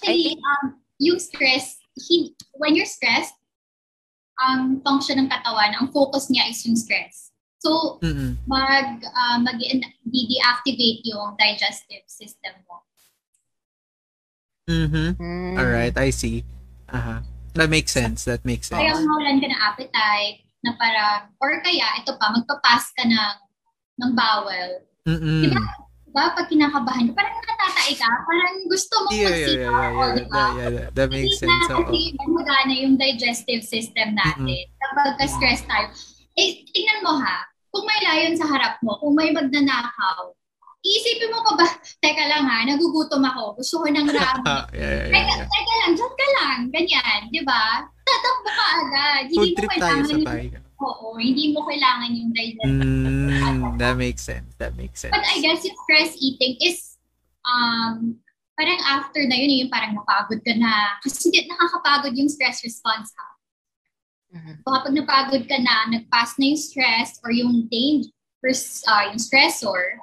Actually, um, yung stress, he, when you're stressed, ang function ng katawan, ang focus niya is yung stress. So, Mm-mm. mag, uh, mag deactivate yung digestive system mo. Mhm. Mm. All right, I see. Aha. That makes sense. That makes sense. Kaya mawalan ka ng appetite, na parang, or kaya, ito pa, magpapas ka ng, ng bowel. Mm-mm. Diba? Diba, pag kinakabahan ka, parang nakatatay ka, parang gusto mong Yeah, yeah, yeah, magsigaw, yeah, yeah, diba? yeah, yeah, yeah. That makes Hindi sense. na kasi magana yung digestive system natin. Kapag ka-stress tayo, eh, tingnan mo ha, kung may layon sa harap mo, kung may magnanakaw, iisipin mo pa ba, teka lang ha, nagugutom ako, gusto ko ng ramen. Ah, yeah, yeah, Teka, yeah, yeah. teka lang, dyan ka lang, ganyan, di ba? Tatakbo ka agad. Food Hindi mo trip tayo kailangan sa yung, bahay. oo, hindi mo kailangan yung digestive. Mm, that makes sense. That makes sense. But I guess yung stress eating is, um, parang after na yun, yung parang napagod ka na. Kasi hindi nakakapagod yung stress response ha. Mhm. So, kapag napagod ka na, nag-pass na yung stress or yung danger, uh, yung stressor,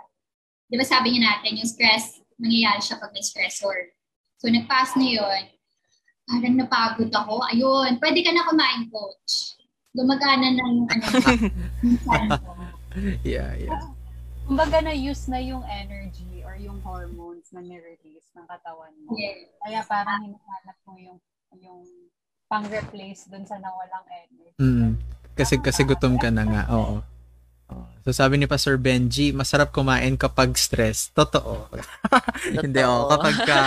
di ba sabi niya natin, yung stress, mangyayari siya pag may stressor. So, nag-pass na yun, parang napagod ako, ayun, pwede ka na kumain, coach. Gumagana na yung ano. Yeah, yeah. Kumbaga na-use na yung energy or yung hormones na nirelease ng katawan mo. Yeah. Kaya parang hinahanap mo yung yung pang-replace dun sa nawalang energy. Mm. Kasi kasi gutom ka na nga. Oo. So sabi ni Pastor Benji, masarap kumain kapag stress. Totoo. Hindi oh, kapag ka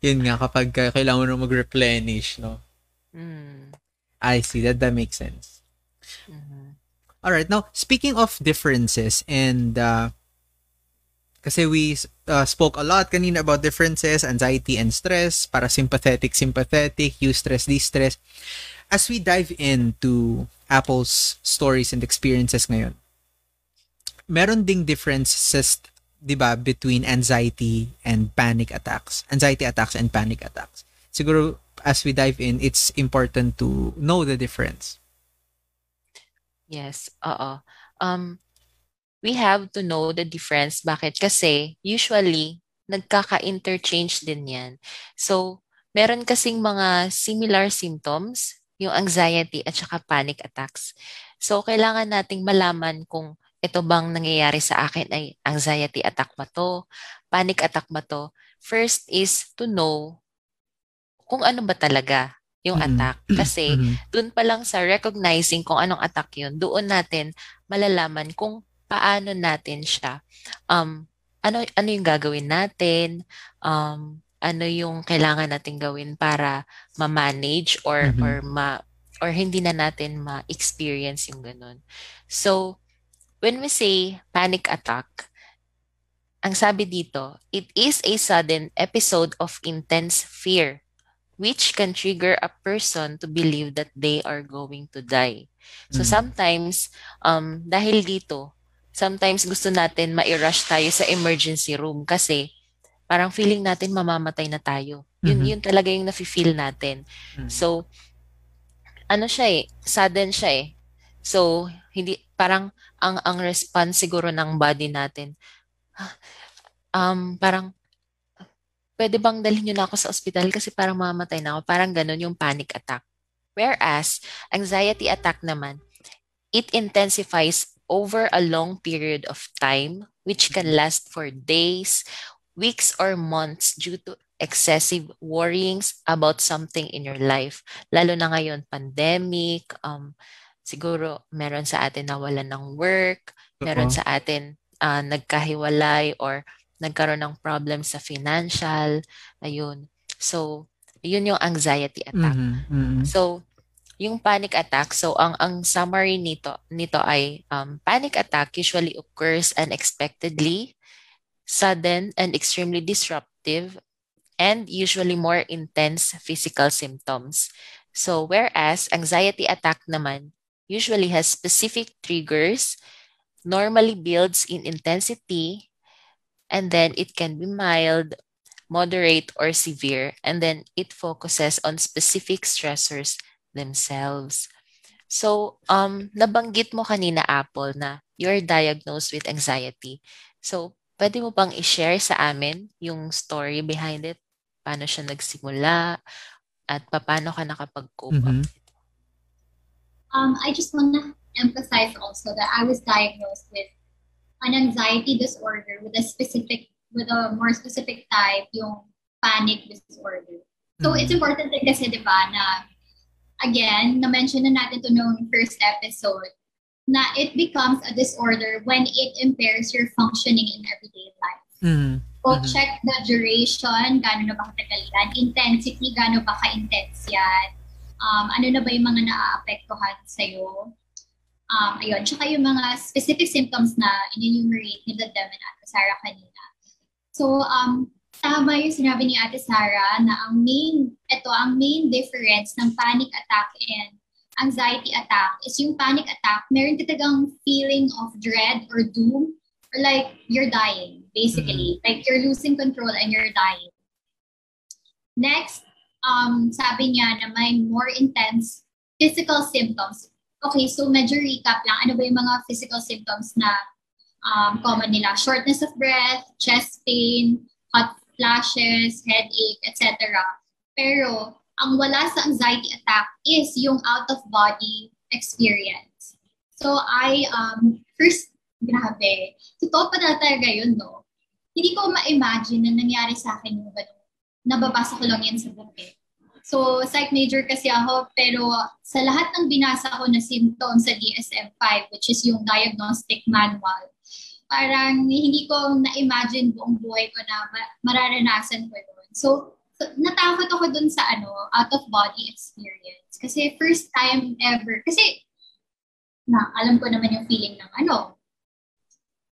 yun nga kapag ka, kailangan mo mag-replenish, no. Mm. I see that that makes sense. Mhm. All right. Now, speaking of differences and uh, kasi we uh, spoke a lot kanina about differences, anxiety and stress, para sympathetic, sympathetic, eustress, distress. As we dive into Apple's stories and experiences ngayon, meron ding differences, 'di ba, between anxiety and panic attacks. Anxiety attacks and panic attacks. Siguro as we dive in, it's important to know the difference. Yes, oo. Um, we have to know the difference. Bakit? Kasi usually, nagkaka-interchange din yan. So, meron kasing mga similar symptoms, yung anxiety at saka panic attacks. So, kailangan nating malaman kung ito bang nangyayari sa akin ay anxiety attack ba to, panic attack ba to. First is to know kung ano ba talaga yung Mm. attack. Kasi, Mhm. dun pa lang sa recognizing kung anong attack yun, doon natin malalaman kung paano natin siya, um, ano, ano yung gagawin natin, um, ano yung kailangan natin gawin para ma-manage or, Mhm. or ma, or hindi na natin ma-experience yung ganun. So, when we say panic attack, ang sabi dito, it is a sudden episode of intense fear which can trigger a person to believe that they are going to die. So Mm. sometimes, um, dahil dito, sometimes gusto natin ma-rush tayo sa emergency room kasi parang feeling natin mamamatay na tayo. Yun, Mhm. yun talaga yung nafe-feel natin. Mm. So, ano siya eh, sudden siya eh. So, hindi, parang ang, ang response siguro ng body natin, um, parang, pwede bang dalhin nyo na ako sa ospital kasi parang mamamatay na ako. Parang ganun yung panic attack. Whereas, anxiety attack naman, it intensifies over a long period of time which can last for days, weeks, or months due to excessive worryings about something in your life. Lalo na ngayon, pandemic, um, siguro meron sa atin nawalan ng work, meron Totoo. sa atin ah, nagkahiwalay or nagkaroon ng problem sa financial, ayun. So, yun yung anxiety attack. Mhm, mhm. So, yung panic attack, so ang ang summary nito nito ay um, panic attack usually occurs unexpectedly, sudden and extremely disruptive and usually more intense physical symptoms. So whereas anxiety attack naman usually has specific triggers, normally builds in intensity and then it can be mild, moderate or severe and then it focuses on specific stressors themselves. So, um, nabanggit mo kanina, Apple, na you're diagnosed with anxiety. So, pwede mo bang i-share sa amin yung story behind it? Paano siya nagsimula? At paano ka nakapag-cope up? Um, I just want to emphasize also that I was diagnosed with an anxiety disorder with a specific, with a more specific type, yung panic disorder. So Mhm. it's important din kasi, di ba, na again, na-mention na natin to noong first episode, na it becomes a disorder when it impairs your functioning in everyday life. Mhm. So, Mhm. check the duration, gaano na ba katagal yan, intensity, gaano ba ka-intense yan, um, ano na ba yung mga naaapektuhan sa'yo. Um, ayun, tsaka yung mga specific symptoms na in-enumerate ni Dem and Ate Sarah kanina. So, um, tama yung sinabi ni Ate Sarah na ang main, ito, ang main difference ng panic attack and anxiety attack is yung panic attack, meron talagang feeling of dread or doom or like you're dying, basically. Like you're losing control and you're dying. Next, um, sabi niya na may more intense physical symptoms. Okay, so medyo recap lang. Ano ba yung mga physical symptoms na um, common nila? Shortness of breath, chest pain, hot flashes, headache, etc. Pero, ang wala sa anxiety attack is yung out-of-body experience. So, I, um, first, grabe. Totoo pa na talaga yun, no? Hindi ko ma-imagine na nangyari sa akin yung ganun. Nababasa ko lang yan sa book eh. So, psych major kasi ako, pero sa lahat ng binasa ko na symptoms sa DSM-5, which is yung diagnostic manual, parang hindi ko na-imagine buong buhay ko na ma- mararanasan ko yun. So, natakot ako dun sa ano, out-of-body experience. Kasi first time ever, kasi na, alam ko naman yung feeling ng ano,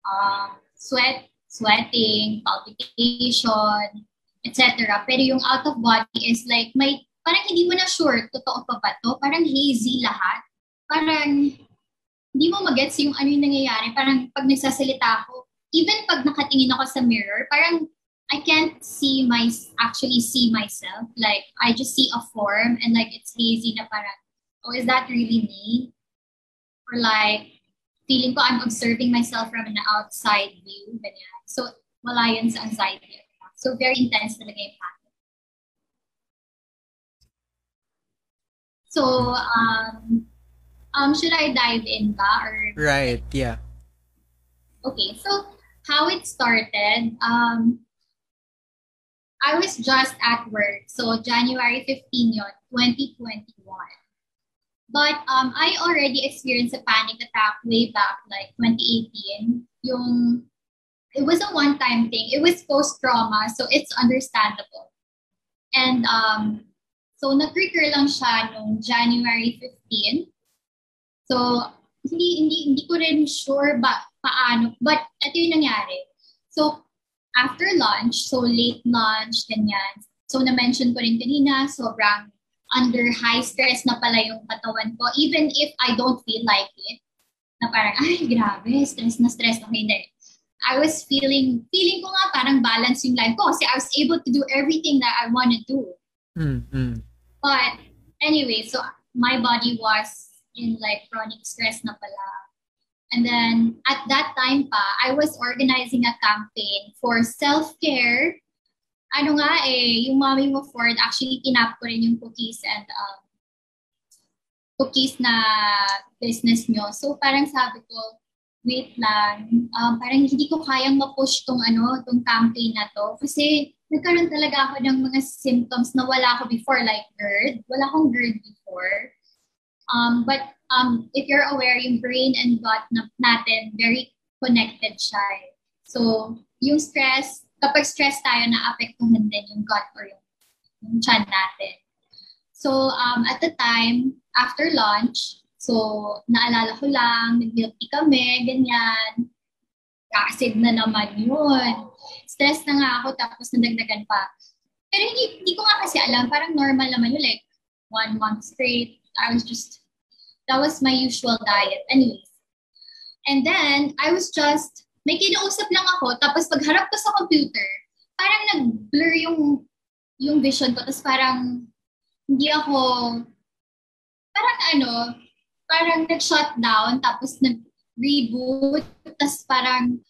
um, sweat, sweating, palpitation, etc. Pero yung out of body is like, may, parang hindi mo na sure, totoo pa ba to? Parang hazy lahat. Parang, hindi mo magets yung ano yung nangyayari. Parang pag nagsasalita ako, even pag nakatingin ako sa mirror, parang I can't see my, actually see myself. Like, I just see a form and like, it's hazy na parang, oh, is that really me? Or like, feeling ko I'm observing myself from an outside view. Ganyan. So, wala yun sa anxiety. So, very intense talaga yung panic. So, um, um, should I dive in ba? Or, Right, yeah. okay, so how it started, um, I was just at work. So, January 15 yon 2021. But um, I already experienced a panic attack way back, like 2018. Yung, it was a one-time thing. It was post-trauma, so it's understandable. And um, so nag-recur lang siya nung January 15. So hindi, hindi, hindi ko rin sure ba, paano. But, ito yung nangyari. So, after lunch, so late lunch, ganyan. So, na-mention ko rin kanina, sobrang under high stress na pala yung katawan ko. Even if I don't feel like it. Na parang, ay, grabe, stress na stress. Okay, hindi. I was feeling, feeling ko nga parang balance yung life ko kasi I was able to do everything that I want to do. Mm-hmm. But anyway, so my body was in like chronic stress na pala. And then at that time pa, I was organizing a campaign for self-care. Ano nga eh, yung mommy mo Ford, actually tinap ko rin yung cookies and um, cookies na business nyo. So parang sabi ko, wait lang, um, parang hindi ko kayang ma-push tong ano, tong campaign na to. Kasi nagkaroon talaga ako ng mga symptoms na wala ako before, like GERD. Wala akong GERD before. Um, but um, if you're aware, yung brain and gut na, natin, very connected siya. Eh. So, yung stress, kapag stress tayo, na-apektuhan din yung gut or yung, yung chan natin. So, um, at the time, after lunch, So, naalala ko lang, nag-milk kami, ganyan. Acid na naman yun. Stress na nga ako, tapos nadagdagan pa. Pero hindi, hindi ko nga kasi alam, parang normal naman yun, like, one month straight. I was just, that was my usual diet. Anyways. And then, I was just, may kinausap lang ako, tapos pagharap ko sa computer, parang nag-blur yung, yung vision ko, tapos parang, hindi ako, parang ano, parang nag-shutdown, tapos nag-reboot, tapos parang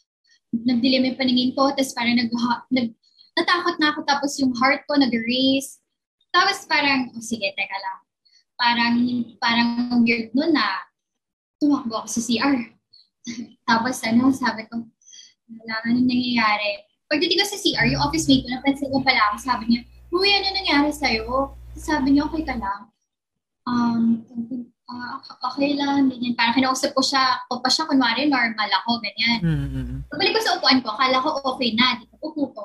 nagdilim yung paningin ko, tapos parang nag, nag natakot na ako, tapos yung heart ko nag-race. Tapos parang, oh, sige, teka lang. Parang, parang weird nun na tumakbo ako sa CR. tapos ano, sabi ko, wala nga nang nangyayari. Pagdating ko sa CR, yung office mate ko, napansin ko pala ako, sabi niya, Uy, ano nangyari sa'yo? Sabi niya, okay ka lang. Um, uh, okay lang, ganyan. Parang kinausap ko siya, ko pa siya, kunwari normal ako, ganyan. Mm-hmm. Pabalik ko sa upuan ko, akala ko okay na, dito upo ko.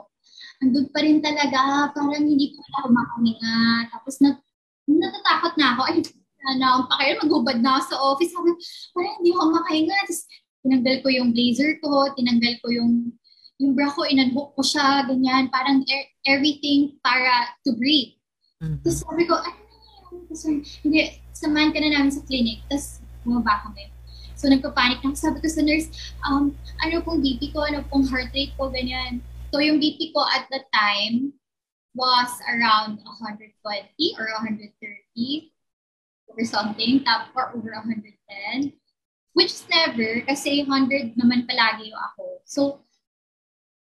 Andun pa rin talaga, parang hindi ko na makahinga. Tapos nat natatakot na ako, ay, ano, pa kayo, maghubad na ako sa office. Sabi, parang hindi ako makahinga. Tapos tinanggal ko yung blazer ko, tinanggal ko yung yung bra ko, inunhook ko siya, ganyan. Parang er- everything para to breathe. Mm-hmm. Tapos sabi ko, ano kasi, hindi, samahan ka na namin sa clinic. Tapos, bumaba kami. So, nagpapanik na. Sabi ko sa nurse, um, ano pong BP ko, ano pong heart rate ko, ganyan. So, yung BP ko at the time was around 120 or 130 or something, top or over 110. Which is never, kasi 100 naman palagi yung ako. So,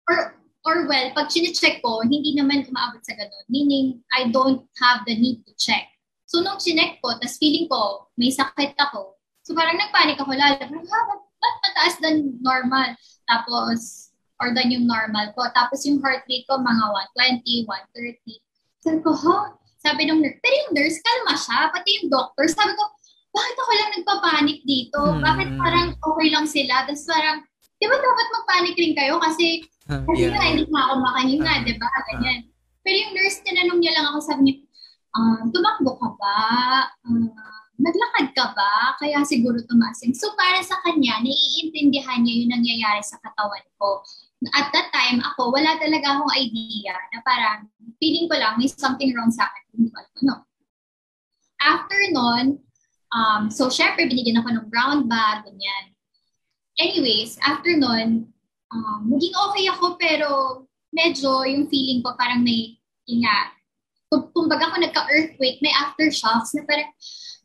or, or well, pag chinecheck ko, hindi naman umaabot sa ganun. Meaning, I don't have the need to check. So, nung chinek ko, tas feeling ko, may sakit ako. So, parang nagpanik ako lalo. Parang, ha, ba't, ba't mataas than normal? Tapos, or than yung normal ko. Tapos, yung heart rate ko, mga 120, 130. Sabi ko, ha? Sabi ng nurse, pero yung nurse, kalma siya. Pati yung doctor, sabi ko, bakit ako lang nagpapanik dito? Hmm. Bakit parang okay lang sila? Tapos parang, di ba dapat magpanik rin kayo? Kasi, uh, kasi yeah. nga, hindi na ako makahinga, uh, di ba? Ganyan. Uh, pero yung nurse, tinanong niya lang ako, sabi niya, um, tumakbo ka ba? Um, naglakad ka ba? Kaya siguro tumasin. So para sa kanya, naiintindihan niya yung nangyayari sa katawan ko. At that time, ako, wala talaga akong idea na parang feeling ko lang may something wrong sa akin. Hindi ko alam ano. After nun, um, so syempre binigyan ako ng brown bag, ganyan. Anyways, after nun, um, naging okay ako pero medyo yung feeling ko parang may, yun kumbaga ako nagka-earthquake, may aftershocks na parang,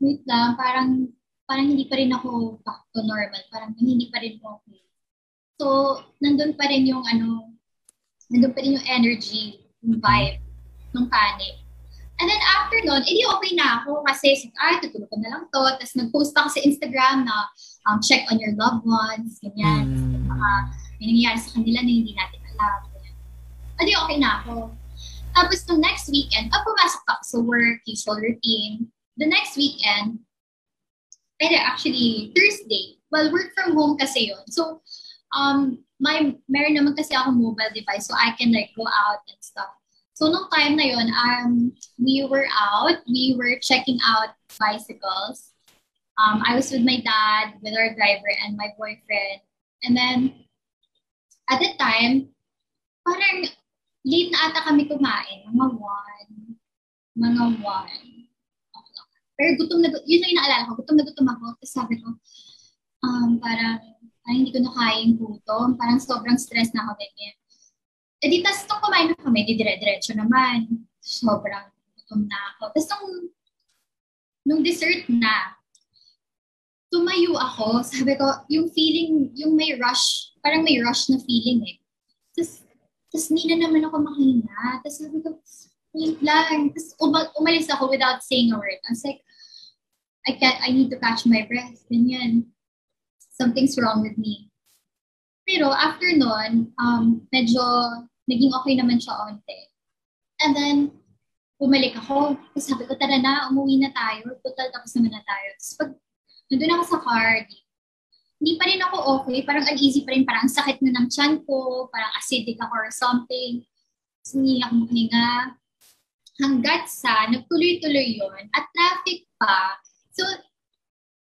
wait lang, parang, parang hindi pa rin ako back to normal. Parang hindi pa rin ako okay. So, nandun pa rin yung ano, nandun pa rin yung energy, yung vibe, ng panic. And then after nun, edi okay na ako kasi, ay, tutulog ko na lang to. Tapos nag-post ako sa Instagram na um, check on your loved ones, ganyan. Mm. Uh, may nangyayari sa kanila na hindi natin alam. Edi okay na ako. Tapos, the next weekend, pag pumasok ako sa work, usual routine, the next weekend, pwede actually, Thursday, well, work from home kasi yon So, um, my, meron naman kasi ako mobile device, so I can like go out and stuff. So, nung time na yon um, we were out, we were checking out bicycles. Um, I was with my dad, with our driver, and my boyfriend. And then, at the time, parang late na ata kami kumain. Mga one. Mga one. Pero gutom na, yun lang yung naalala ko, gutom na gutom ako. Tapos sabi ko, um, parang, parang hindi ko na kaya yung gutom. Parang sobrang stress na ako ganyan. E di, tas nung kumain na kami, di dire-diretso naman. Sobrang gutom na ako. Tapos nung, nung dessert na, tumayo ako. Sabi ko, yung feeling, yung may rush, parang may rush na feeling eh. Tapos, hindi na naman ako makahinga. Tapos sabi ko, wait lang. Tapos um- umalis ako without saying a word. I was like, I can't, I need to catch my breath. Ganyan. Something's wrong with me. Pero after nun, um, medyo naging okay naman siya onte. And then, bumalik ako. Tapos sabi ko, tara na, umuwi na tayo. Total tapos naman na tayo. Tapos pag nandun ako sa car, hindi pa rin ako okay. Parang uneasy pa rin. Parang sakit na ng tiyan ko. Parang acidic ako or something. Tapos hindi ako makahinga. Hanggat sa, nagtuloy-tuloy yon At traffic pa. So,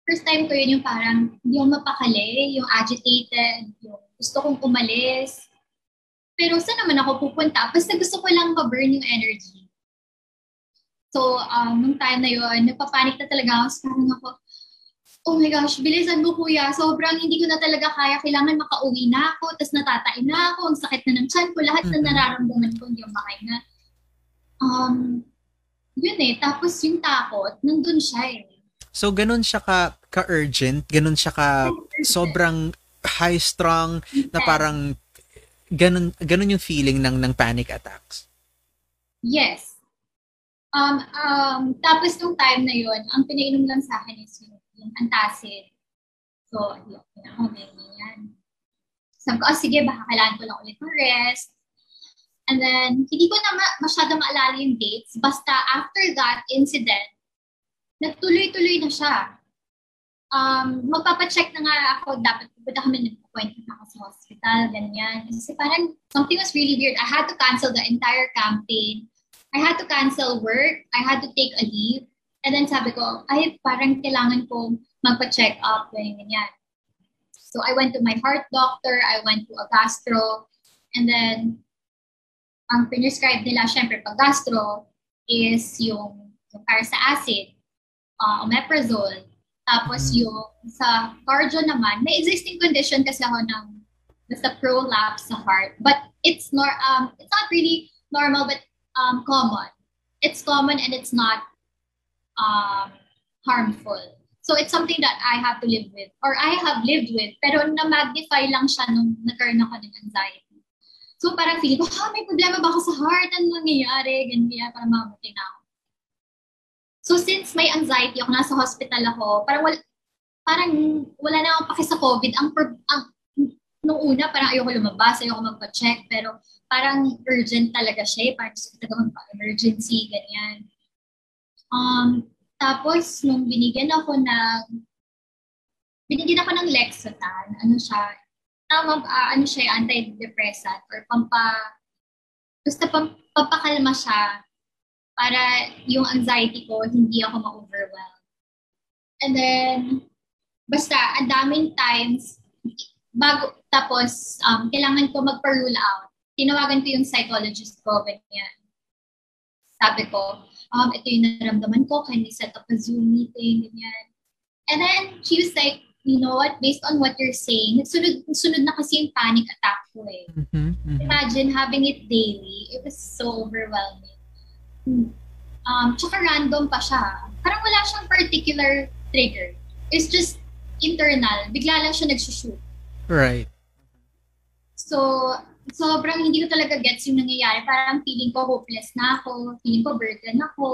first time ko yun yung parang yung mapakali, yung agitated, yung gusto kong umalis. Pero saan naman ako pupunta? Basta gusto ko lang ma-burn yung energy. So, um, nung time na yun, napapanik na talaga ako. So, parang ako, oh my gosh, bilisan mo kuya. Sobrang hindi ko na talaga kaya. Kailangan makauwi na ako. Tapos natatain na ako. Ang sakit na ng tiyan ko. Lahat na nararamdaman ko hindi yung makahinga. Um, yun eh. Tapos yung takot, nandun siya eh. So, ganun siya ka, ka-urgent, ganun siya ka, sobrang high-strung, na parang, ganun, ganun yung feeling ng, ng panic attacks. Yes. Um, um, tapos nung time na yon ang pinainom lang sa akin is yung, yung antacid. So, yun, ako, ganyan. Sabi ko, oh, sige, baka kailangan ko lang ulit ng rest. And then, hindi ko na ma- masyado maalala yung dates. Basta after that incident, nagtuloy-tuloy na siya. Um, magpapacheck na nga ako, dapat pupunta kami nag-appointment ako sa hospital, ganyan. Kasi parang something was really weird. I had to cancel the entire campaign. I had to cancel work. I had to take a leave. And then sabi ko, ay, parang kailangan kong magpa-check up, ganyan, ganyan. So I went to my heart doctor, I went to a gastro, and then ang prescribe nila, syempre, pag gastro, is yung, yung para sa acid uh, omeprazole. Tapos Mm. yung sa cardio naman, may existing condition kasi ako ng basta prolapse sa heart. But it's nor um it's not really normal but um common. It's common and it's not um harmful. So it's something that I have to live with or I have lived with pero na-magnify lang siya nung nagkaroon ako ng anxiety. So parang feeling ko, ha, may problema ba ako sa heart? Ano nangyayari? Ganyan, parang mamatay na ako. So since may anxiety ako, nasa hospital ako, parang wala, parang wala na akong paki sa COVID. Ang, ang nung una, parang ayoko lumabas, ayoko magpa-check, pero parang urgent talaga siya. Eh. Parang gusto ko emergency, ganyan. Um, tapos, nung binigyan ako ng, binigyan ako ng Lexotan, ano siya, tama, uh, ano siya, antidepressant or pampa, basta pam, pampakalma siya para yung anxiety ko, hindi ako ma-overwhelm. And then, basta, ang daming times, bago, tapos, um, kailangan ko magpa-rule out. Tinawagan ko yung psychologist ko, ganyan. Sabi ko, um, ito yung naramdaman ko, can we set up a Zoom meeting, ganyan. And then, she was like, you know what, based on what you're saying, sunod, sunod na kasi yung panic attack ko eh. Mm-hmm, mm-hmm. Imagine having it daily, it was so overwhelming. Um, tsaka random pa siya. Parang wala siyang particular trigger. It's just internal. Bigla lang siya nagsushoot. Right. So, sobrang hindi ko talaga gets yung nangyayari. Parang feeling ko hopeless na ako. Feeling ko burden ako.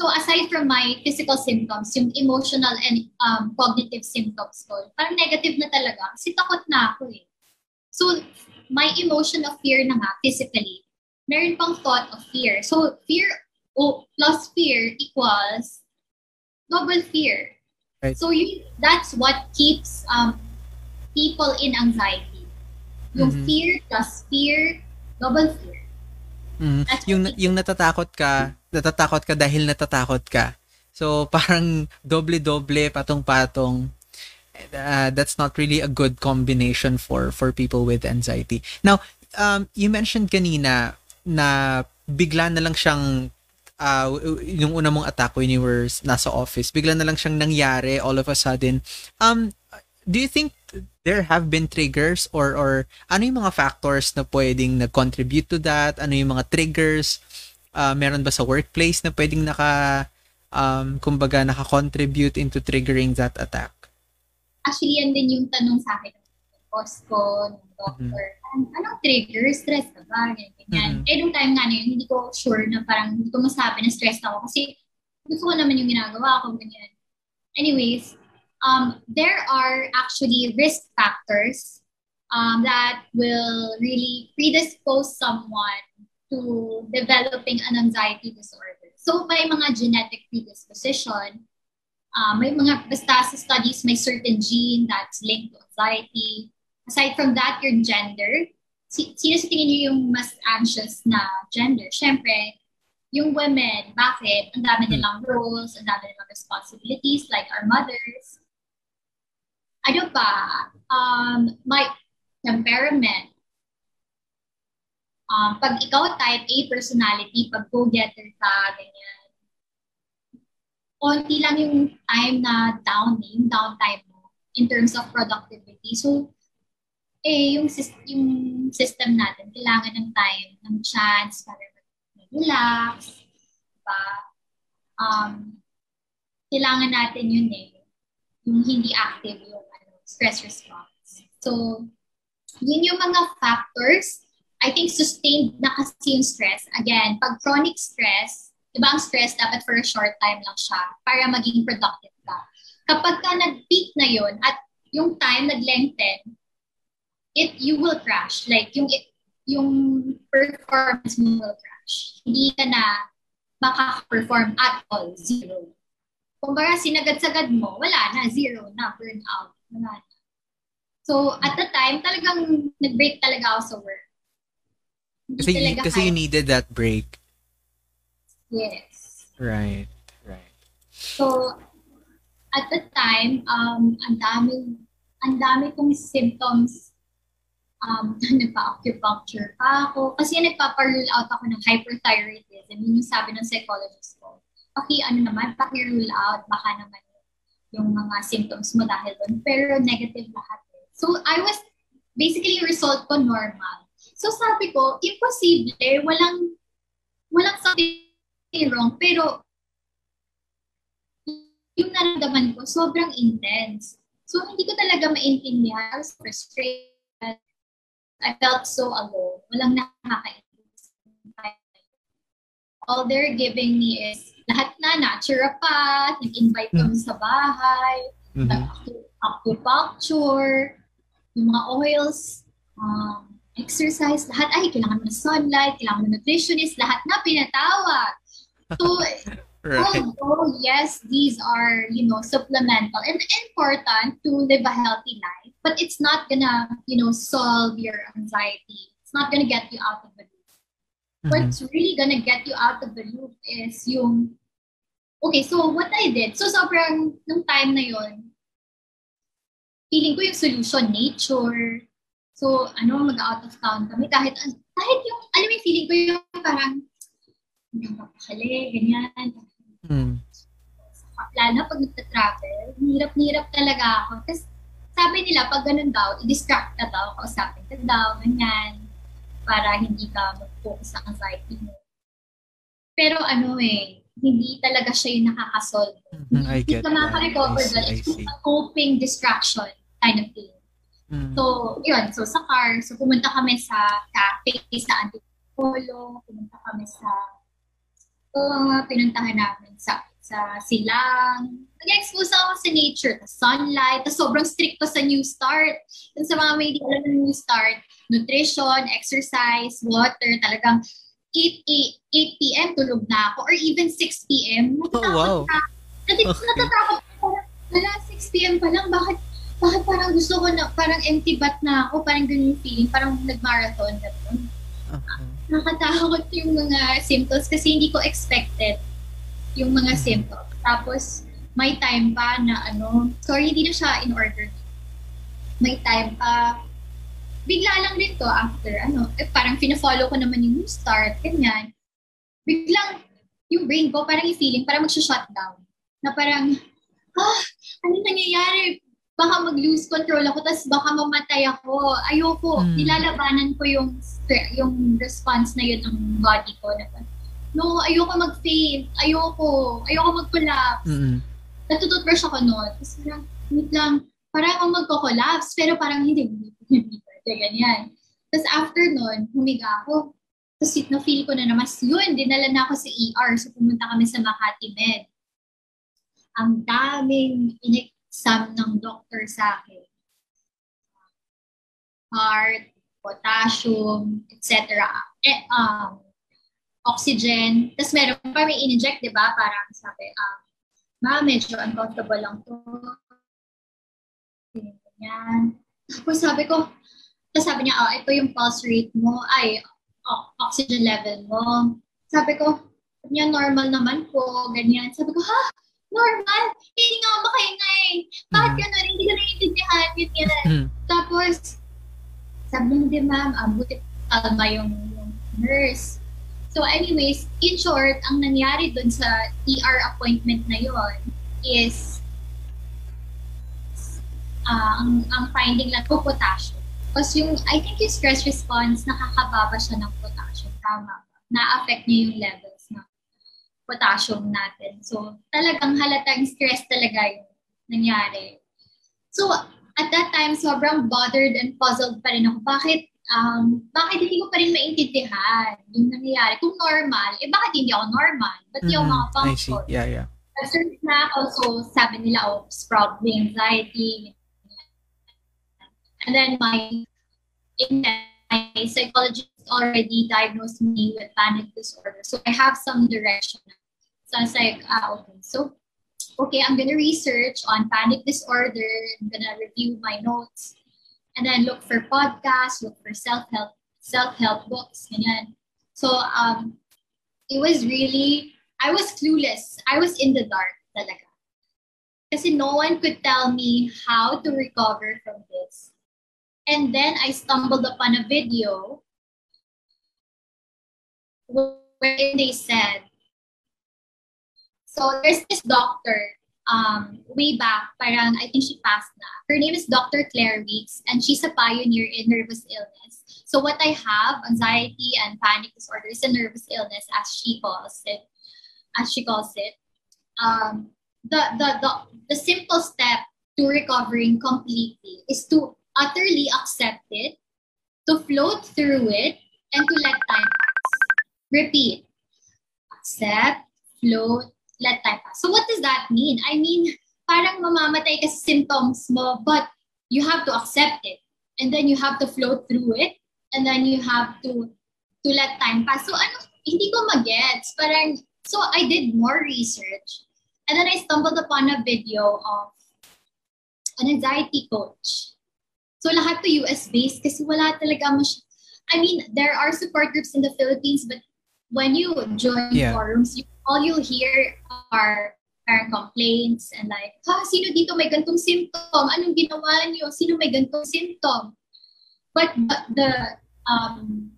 So, aside from my physical symptoms, yung emotional and um, cognitive symptoms ko, parang negative na talaga. Kasi takot na ako eh. So, my emotion of fear na nga, physically, meron pang thought of fear. So, fear oh, plus fear equals double fear. Right. So, you, that's what keeps um, people in anxiety. Yung Mhm. fear plus fear, double fear. Mm. That's Yung yung natatakot ka, natatakot ka dahil natatakot ka. So, parang doble-doble, patong-patong. Uh, that's not really a good combination for for people with anxiety. Now, um, you mentioned kanina na bigla na lang siyang uh, yung una mong attack when you were nasa office, bigla na lang siyang nangyari all of a sudden. Um, do you think there have been triggers or or ano yung mga factors na pwedeng nag-contribute to that? Ano yung mga triggers? Uh, meron ba sa workplace na pwedeng naka um, kumbaga naka-contribute into triggering that attack? Actually, yan din yung tanong sa akin ng boss ko, ng doctor. Mm-hmm. Anong trigger? Stress ka ba? Ganyan, ganyan. Mm-hmm. Eh, nung time nga na yun, hindi ko sure na parang hindi ko masabi na stressed ako kasi gusto ko naman yung ginagawa ko, ganyan. Anyways, um, there are actually risk factors um, that will really predispose someone to developing an anxiety disorder. So may mga genetic predisposition, uh, may mga, basta sa studies, may certain gene that's linked to anxiety. Aside from that, your gender. Si, sino sa tingin niyo yung mas anxious na gender? Siyempre, yung women, bakit? Ang dami nilang roles, ang dami nilang responsibilities like our mothers ano pa, um, my temperament. Um, pag ikaw type A personality, pag go-getter ka, ganyan, konti lang yung time na down, yung downtime mo in terms of productivity. So, eh, yung, yung system natin, kailangan ng time, ng chance para mag-relax, diba? Um, kailangan natin yun eh, yung hindi active yung stress response. So, yun yung mga factors. I think sustained na kasi yung stress. Again, pag chronic stress, iba ang stress dapat for a short time lang siya para maging productive ka. Kapag ka nag-peak na yun at yung time nag-lengthen, it, you will crash. Like, yung, yung performance mo will crash. Hindi ka na makaka-perform at all. Zero. Kung baga sinagad-sagad mo, wala na, zero na, burn Wala So, at the time, talagang nag-break talaga ako sa work. kasi, kasi you needed that break. Yes. Right. Right. So, at the time, um, ang dami, ang dami kong symptoms um, nagpa-acupuncture pa ako. Kasi nagpapa-rule out ako ng hyperthyroidism. Yun yung sabi ng psychologist ko. Paki, ano naman, paki-rule out, baka naman yung mga symptoms mo dahil doon. Pero negative lahat. Eh. So, I was, basically, result ko normal. So, sabi ko, imposible, walang, walang something wrong. Pero, yung naramdaman ko, sobrang intense. So, hindi ko talaga maintindihan. I was frustrated. I felt so alone. Walang nakakaintindi. All they're giving me is lahat na, naturopath, nag-invite kami sa bahay, mm-hmm. acupuncture, yung mga oils, um, exercise, lahat, ay, kailangan mo na sunlight, kailangan mo na nutritionist, lahat na pinatawag. So, right. although, yes, these are, you know, supplemental and important to live a healthy life, but it's not gonna, you know, solve your anxiety. It's not gonna get you out of the loop. Mm-hmm. What's really gonna get you out of the loop is yung Okay, so what I did, so sobrang, nung time na yon feeling ko yung solution, nature. So, ano, mag-out of town kami. Kahit, kahit yung, alam mo yung feeling ko yung parang, hindi mapakali, ganyan. Hmm. Lalo na pag nagta-travel, hirap-hirap talaga ako. Tapos, sabi nila, pag ganun daw, i-distract ka daw, kausapin ka daw, ganyan, para hindi ka mag-focus sa anxiety mo. Pero ano eh, hindi talaga siya yung nakakasolve. Mm-hmm, I get hindi ka makaka-recover doon. It's a coping distraction kind of thing. Mm-hmm. So, yun. So, sa car, so pumunta kami sa cafe sa Antipolo, pumunta kami sa mga pinuntahan namin sa sa silang. Nag-expose ako sa nature, sa sunlight, ta sobrang strict ko sa New Start. Yung sa mga may di alam ng New Start, nutrition, exercise, water, talagang 8, 8, 8 p.m. tulog na ako or even 6 p.m. Natatakot oh, wow. na. Nat- okay. Natatakot parang, wala, 6 p.m. pa lang, bakit, bakit parang gusto ko na, parang empty bat na ako, parang ganun yung feeling, parang nag-marathon na uh-huh. Nakatakot yung mga symptoms kasi hindi ko expected yung mga symptoms. Tapos, may time pa na ano, sorry, hindi na siya in order. May time pa, bigla lang din to after, ano, eh, parang fina-follow ko naman yung start, ganyan. Biglang, yung brain ko, parang yung feeling, parang mag-shutdown. Na parang, ah, ano nangyayari? Baka mag-lose control ako, tapos baka mamatay ako. Ayoko. Hmm. Nilalabanan ko yung yung response na yun ng body ko. Na, no, ayoko mag-faint. Ayoko. Ayoko mag-collapse. Mm-mm. Natututbrush ako noon. Tapos parang, wait lang, parang ako magko-collapse, pero parang hindi, hindi, hindi, hindi, ganyan. Tapos after noon, humiga ako. Tapos na-feel ko na naman, yun, dinala na ako sa ER. So pumunta kami sa Makati Med. Ang daming in-exam ng doctor sa akin. Heart, potassium, etc. Eh, um, oxygen. Tapos meron pa may in-inject, di ba? Parang sabi, um, ma, medyo uncomfortable lang to. Ganyan. Tapos sabi ko, tapos sabi niya, oh, ito yung pulse rate mo, ay, oh, oxygen level mo. Sabi ko, sabi niya, normal naman po, ganyan. Sabi ko, ha? Normal? Hindi nga ako makahinga eh. Bakit Mhm. gano'n? Hindi ko naiintindihan, ganyan. Mm. Tapos, sabi niya, hindi ma'am, ah, buti kalma yung, yung nurse. So anyways, in short, ang nangyari dun sa ER appointment na yon is ah, ang, ang finding lang po potassium. Because yung, I think yung stress response, nakakababa siya ng potassium. Tama ba? Na-affect niya yung levels ng potassium natin. So, talagang halatang stress talaga yung nangyari. So, at that time, sobrang bothered and puzzled pa rin ako. Bakit, um, bakit hindi ko pa rin maintindihan yung nangyayari? Kung normal, eh bakit hindi ako normal? Ba't di ako Mhm. I see. Yeah, yeah. Nag-search na ako, so sabi nila, oh, probably anxiety. And then my, my psychologist already diagnosed me with panic disorder. So I have some direction. So I was like, ah, okay. So, okay, I'm gonna research on panic disorder. I'm gonna review my notes. And then look for podcasts, look for self-help, self-help books, ganyan. So, um, it was really I was clueless. I was in the dark talaga. Kasi no one could tell me how to recover from this. And then I stumbled upon a video where they said, so there's this doctor, um, way back, parang I think she passed na. Her name is Dr. Claire Weeks, and she's a pioneer in nervous illness. So what I have, anxiety and panic disorder, is a nervous illness, as she calls it as she calls it, um, the, the, the, the simple step to recovering completely is to utterly accept it, to float through it, and to let time pass. Repeat. Accept, float, let time pass. So what does that mean? I mean, parang mamamatay ka sa symptoms mo, but you have to accept it. And then you have to float through it. And then you have to to let time pass. So ano, hindi ko magets. Parang, so I did more research. And then I stumbled upon a video of an anxiety coach. So lahat to US-based kasi wala talaga mas I mean, there are support groups in the Philippines, but when you join Yeah. forums, you, all you'll hear are parang complaints and like, ha, sino dito may gantong symptom? Anong ginawa niyo? Sino may gantong symptom? But the, the um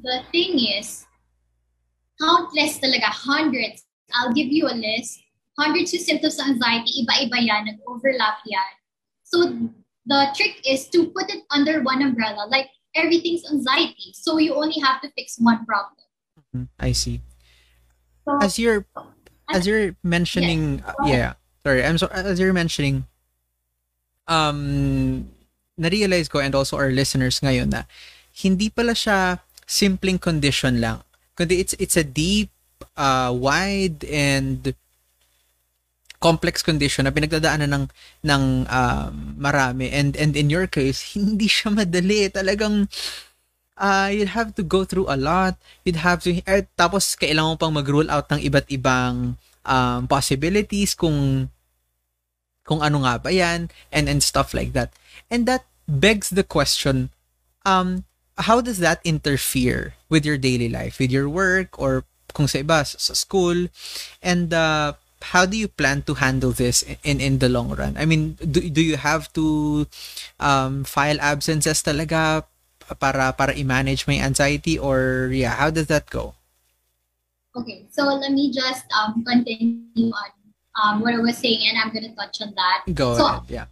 the thing is, countless talaga, hundreds. I'll give you a list. Hundreds yung symptoms of anxiety, iba-iba yan, nag-overlap yan. So the trick is to put it under one umbrella, like everything's anxiety. So you only have to fix one problem. Mhm. I see. So, As you're as you're mentioning uh, yeah, sorry, I'm so as you're mentioning um na-realize ko and also our listeners ngayon na hindi pala siya simpleng condition lang. Kundi it's it's a deep uh wide and complex condition na pinagdadaanan ng ng um, marami. And and in your case hindi siya madali. Talagang uh, you'd have to go through a lot. You'd have to eh, tapos kailangan mo pang mag-rule out ng iba't ibang um, possibilities kung kung ano nga ba yan and and stuff like that. And that begs the question um how does that interfere with your daily life? With your work or kung sa iba sa sa school? And uh, how do you plan to handle this in in the long run? I mean, do, do you have to um, file absences talaga para para i-manage my anxiety or yeah, how does that go? Okay, so let me just um, continue on um, what I was saying, and I'm gonna touch on that. Go so, ahead. Yeah.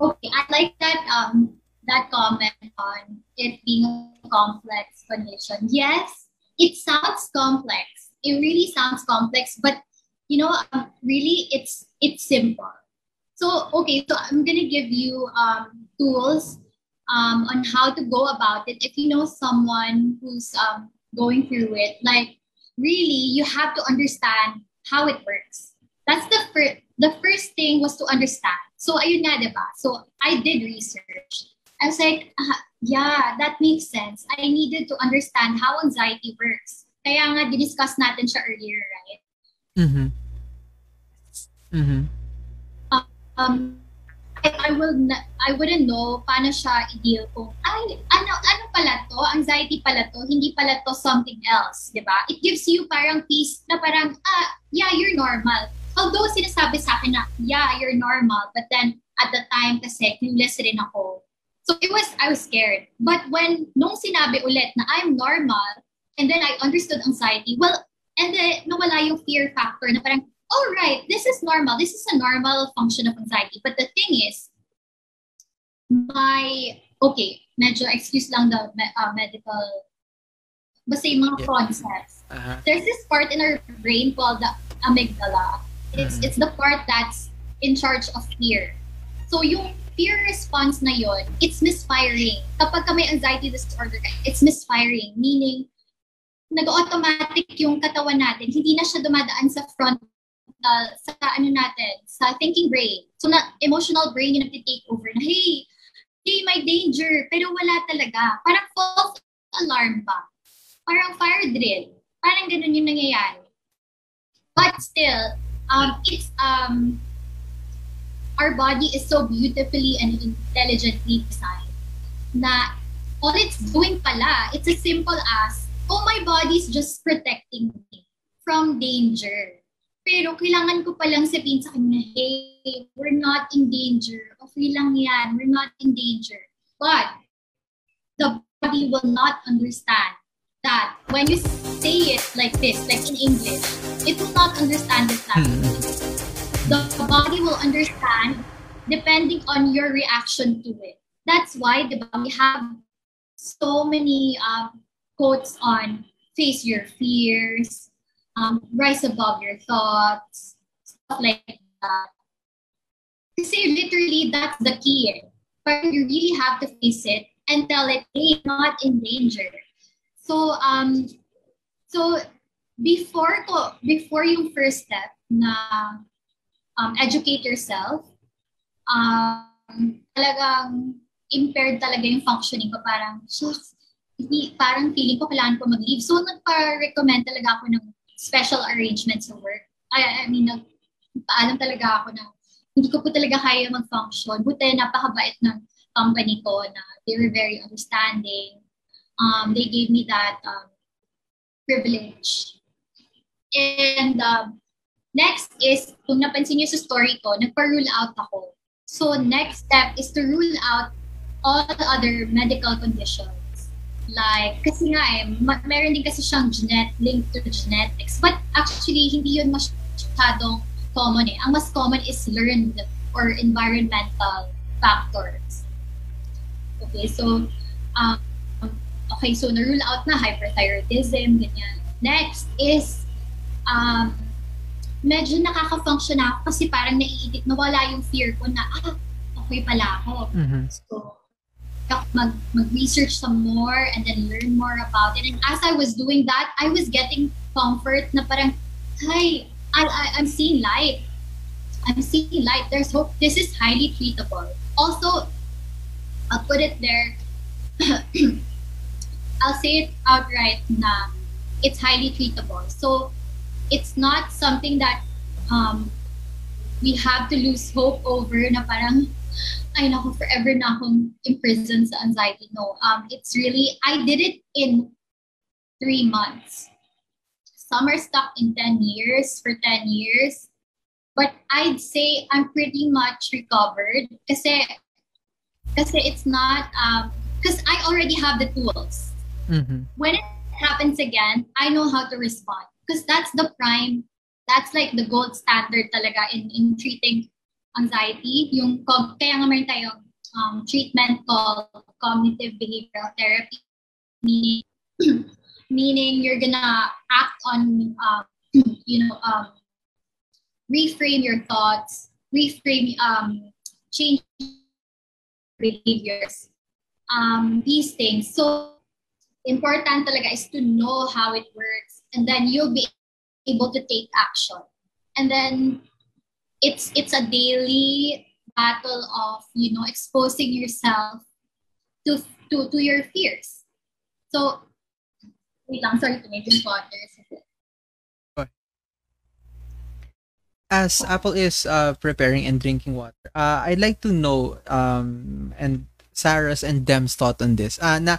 Okay, I like that um, that comment on it being a complex condition. Yes, it sounds complex. It really sounds complex, but you know, um, really, it's it's simple. So okay, so I'm gonna give you um, tools um, on how to go about it. If you know someone who's um, going through it, like really, you have to understand how it works. That's the first. The first thing was to understand. So ayun nga, diba? So I did research. I was like, uh, yeah, that makes sense. I needed to understand how anxiety works. Kaya nga, diniscuss natin siya earlier, right? Mm-hmm. Mm-hmm. Um, I, I will na, I wouldn't know paano siya i-deal kung, ay, ano, ano pala to? Anxiety pala to? Hindi pala to something else, di ba? It gives you parang peace na parang, ah, yeah, you're normal. Although sinasabi sa akin na, yeah, you're normal. But then, at the time kasi, clueless rin ako. So it was, I was scared. But when, nung sinabi ulit na I'm normal, and then I understood anxiety, well, and then nawala yung fear factor na parang, all right, this is normal. This is a normal function of anxiety. But the thing is, my, okay, medyo excuse lang the uh, medical, basta yung mga Yeah. concepts. Uh-huh. There's this part in our brain called the amygdala. It's, Mhm. it's the part that's in charge of fear. So yung fear response na yon, it's misfiring. Kapag ka may anxiety disorder, ka, it's misfiring. Meaning, nag-automatic yung katawan natin. Hindi na siya dumadaan sa front uh, sa ano natin, sa thinking brain. So na emotional brain yung nagtitake over na, hey, hey, may danger. Pero wala talaga. Parang false alarm ba? Parang fire drill. Parang ganun yung nangyayari. But still, um, it's, um, our body is so beautifully and intelligently designed na all it's doing pala, it's as simple as, oh, my body's just protecting me from danger. Pero kailangan ko palang sabihin sa kanya, hey, we're not in danger. Okay lang yan. We're not in danger. But the body will not understand that when you say it like this, like in English, it will not understand it that way. The body will understand depending on your reaction to it. That's why the we have so many um, quotes on face your fears, um, rise above your thoughts, stuff like that. Kasi literally, that's the key. eh. But you really have to face it and tell it, hey, not in danger. So, um, so before ko, before yung first step na um, educate yourself, um, talagang impaired talaga yung functioning ko. Parang, shucks, parang feeling ko kailangan ko mag-leave. So, nagpa-recommend talaga ako ng special arrangements sa work. I, I mean, nagpaalam talaga ako na hindi ko po talaga kaya mag-function. Buti napakabait ng company ko na they were very understanding. Um, they gave me that um, privilege. And um, next is, kung napansin niyo sa story ko, nagpa-rule out ako. So next step is to rule out all other medical conditions. Like, kasi nga eh, ma- meron din kasi siyang genet, linked to genetics. But actually, hindi yun masyadong common eh. Ang mas common is learned or environmental factors. Okay, so, um, okay, so na-rule out na hyperthyroidism, ganyan. Next is, um, medyo nakaka-function ako kasi parang naiidit, nawala yung fear ko na, ah, okay pala ako. Mhm. So, mag, mag-research some more and then learn more about it. And as I was doing that, I was getting comfort na parang, hi, I, I, I'm seeing light. I'm seeing light. There's hope. This is highly treatable. Also, I'll put it there. I'll say it outright na it's highly treatable. So, it's not something that um, we have to lose hope over na parang, ay naku, forever na akong imprisoned sa anxiety. No, um, it's really, I did it in three months. Some are stuck in 10 years. For 10 years, But I'd say I'm pretty much recovered kasi kasi it's not um because I already have the tools. Mhm. When it happens again, I know how to respond because that's the prime that's like the gold standard talaga in in treating anxiety. Yung kaya nga meron tayong um, treatment called cognitive behavioral therapy. Meaning meaning you're gonna act on um, you know um, reframe your thoughts reframe um, change behaviors. Um, these things. So important talaga is to know how it works and then you'll be able to take action. And then it's it's a daily battle of you know exposing yourself to to to your fears so wait lang sorry to make water as Apple is uh, preparing and drinking water, uh, I'd like to know um, and Sarah's and Dem's thought on this. Uh, na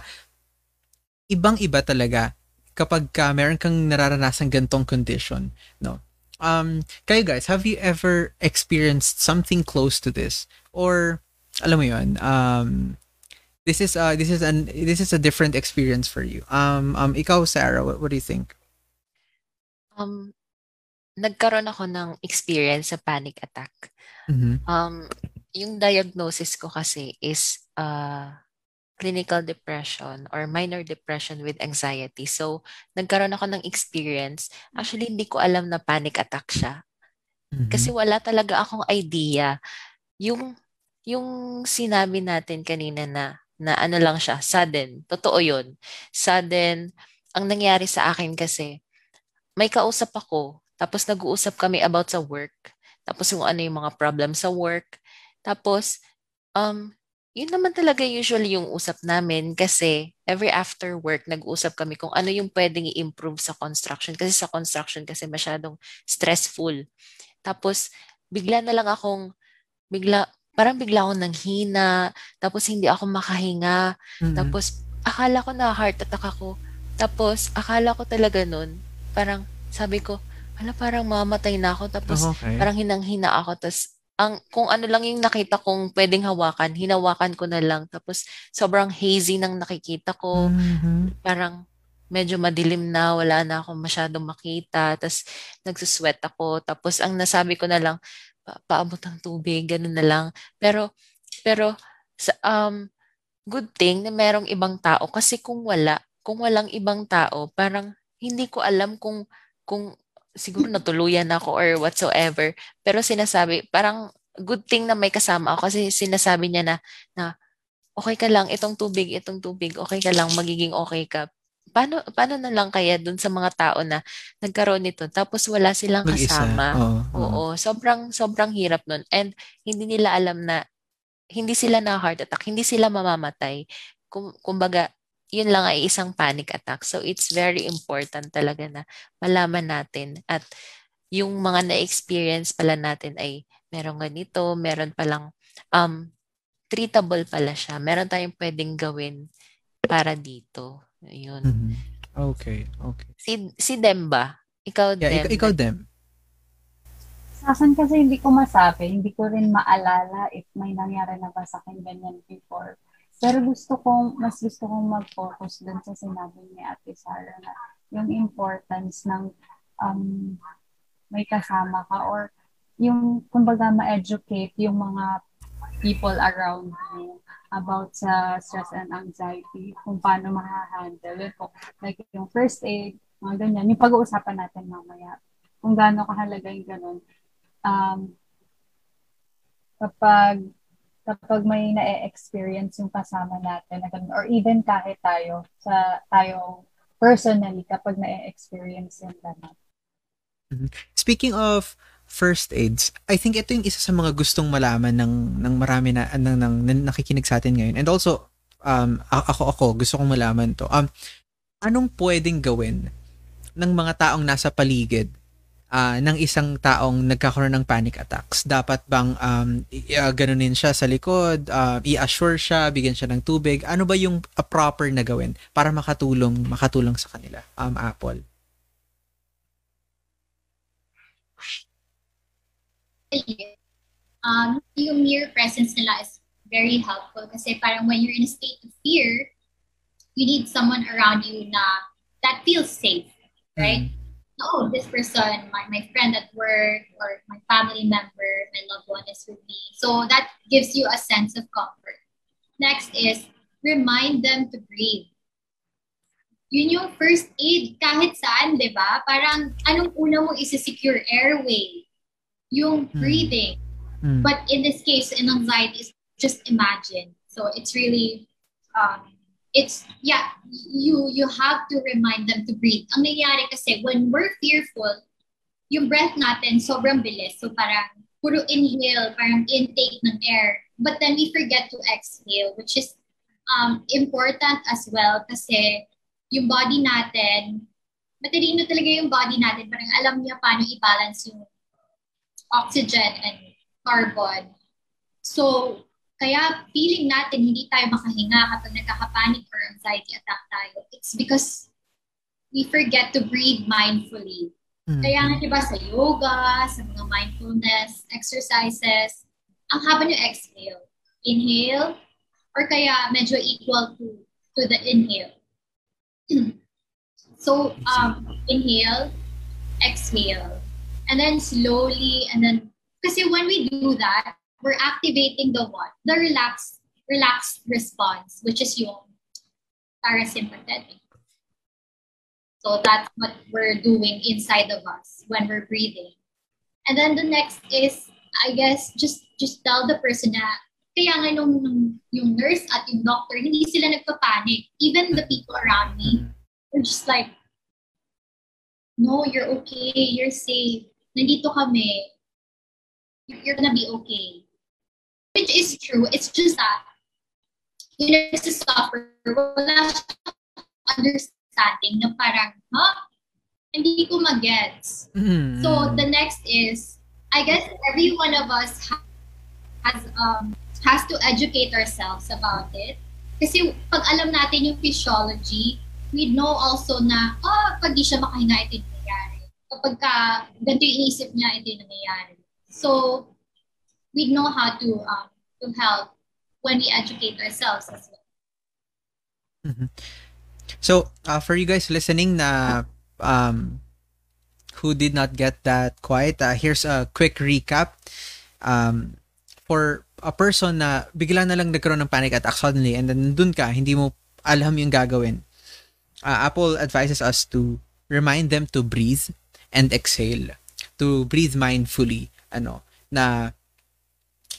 ibang-iba talaga kapag ka meron kang nararanasang gantong condition, no? Um, kayo guys, have you ever experienced something close to this? Or alam mo 'yun, um this is uh this is an this is a different experience for you. Um um ikaw Sarah, what, what do you think? Um, nagkaroon ako ng experience sa panic attack. Mhm. Um, yung diagnosis ko kasi is uh, clinical depression or minor depression with anxiety. So, nagkaroon ako ng experience. Actually, hindi ko alam na panic attack siya. Mhm. Kasi wala talaga akong idea. Yung, yung sinabi natin kanina na, na ano lang siya, sudden. Totoo yun. Sudden. Ang nangyari sa akin kasi, may kausap ako, tapos nag-uusap kami about sa work. Tapos yung ano yung mga problem sa work. Tapos, um, yun naman talaga usually yung usap namin kasi every after work, nag-usap kami kung ano yung pwedeng i-improve sa construction. Kasi sa construction kasi masyadong stressful. Tapos, bigla na lang akong, bigla, parang bigla akong nanghina, tapos hindi ako makahinga, Mhm. tapos akala ko na heart attack ako. Tapos akala ko talaga nun, parang sabi ko, hala parang mamatay na ako. Tapos Oh, okay. parang hinang-hina ako. Tapos ang kung ano lang yung nakita kong pwedeng hawakan, hinawakan ko na lang. Tapos sobrang hazy ng nakikita ko. Mhm. Parang medyo madilim na, wala na akong masyadong makita. Tapos nagsusweat ako. Tapos ang nasabi ko na lang, pa- paabot ng tubig, ganun na lang. Pero, pero, sa, um, good thing na merong ibang tao. Kasi kung wala, kung walang ibang tao, parang hindi ko alam kung, kung siguro natuluyan ako or whatsoever. Pero sinasabi, parang good thing na may kasama ako kasi sinasabi niya na, na okay ka lang, itong tubig, itong tubig, okay ka lang, magiging okay ka. Paano, paano na lang kaya dun sa mga tao na nagkaroon nito tapos wala silang kasama? Oo, oo. Oo, sobrang sobrang hirap nun. And hindi nila alam na hindi sila na heart attack, hindi sila mamamatay. Kum, kumbaga, yun lang ay isang panic attack. So it's very important talaga na malaman natin at yung mga na-experience pala natin ay meron ganito, meron palang um, treatable pala siya. Meron tayong pwedeng gawin para dito. Yun. Mhm. Okay, okay. Si, si Demba, ikaw Yeah, Dem. ikaw, ikaw Dem. Sa akin kasi hindi ko masabi, hindi ko rin maalala if may nangyari na ba sa akin ganyan before. Pero gusto kong, mas gusto kong mag-focus dun sa sinabi ni Ate Sarah na yung importance ng um, may kasama ka or yung, kumbaga, ma-educate yung mga people around you about sa stress and anxiety, kung paano. Yun po, like yung first aid, mga ganyan. Yung pag-uusapan natin mamaya. Kung gaano kahalaga yung ganun um, kapag kapag may na-experience yung kasama natin na or even kahit tayo sa tayo personally kapag na-experience yung ganun. Speaking of first aids, I think ito yung isa sa mga gustong malaman ng ng marami na ng, ng, ng nakikinig sa atin ngayon. And also um ako ako gusto kong malaman to. Um anong pwedeng gawin ng mga taong nasa paligid ah, ng isang taong nagkakaroon ng panic attacks? Dapat bang um uh, ganunin siya sa likod, uh, i-assure siya, bigyan siya ng tubig? Ano ba yung uh, proper na gawin para makatulong makatulong sa kanila? Um Apple. um, yung mere presence nila is very helpful kasi parang when you're in a state of fear, you need someone around you na that feels safe, right? Mm. Oh, this person, my, my friend at work or my family member, my loved one is with me. So that gives you a sense of comfort. Next is remind them to breathe. Yun yung first aid kahit saan, di ba? Parang anong una mo isa-secure airway? Yung hmm. breathing. Mm. But in this case, in anxiety, it's just imagine. So it's really um, it's yeah you you have to remind them to breathe. Ang nangyayari kasi when we're fearful yung breath natin sobrang bilis. So parang puro inhale parang intake ng air. But then we forget to exhale which is um, important as well. Kasi yung body natin matalino talaga yung body natin. Parang alam niya paano i-balance yung oxygen and carbon. So kaya feeling natin hindi tayo makahinga kapag nagkakapanik or anxiety attack tayo. It's because we forget to breathe mindfully. Mm-hmm. Kaya nga diba sa yoga, sa mga mindfulness exercises, ang haba nyo exhale. Inhale, or kaya medyo equal to to the inhale. so, um, inhale, exhale, and then slowly, and then, kasi when we do that, we're activating the what? The relaxed, relaxed response, which is yung parasympathetic. So that's what we're doing inside of us when we're breathing. And then the next is, I guess, just just tell the person na kaya nga nung, nung yung nurse at yung doctor, hindi sila nagpa-panic. Even the people around me, they're just like, no, you're okay, you're safe. Nandito kami. You're gonna be okay which is true. It's just that you know, as a sufferer, wala understanding na parang, huh? Hindi ko magets. Mm-hmm. So the next is, I guess every one of us has um has to educate ourselves about it. Kasi pag alam natin yung physiology, we know also na, oh, pag di siya makahinga, ito yung nangyayari. Kapag ka, ganito yung inisip niya, ito yung nangyayari. So, we know how to um, to help when we educate ourselves as well. Mm-hmm. So, uh, for you guys listening na um, who did not get that quite, uh, here's a quick recap. Um, for a person na bigla na lang nagkaroon ng panic attack suddenly and then dun ka, hindi mo alam yung gagawin. Uh, Apple advises us to remind them to breathe and exhale. To breathe mindfully. Ano, na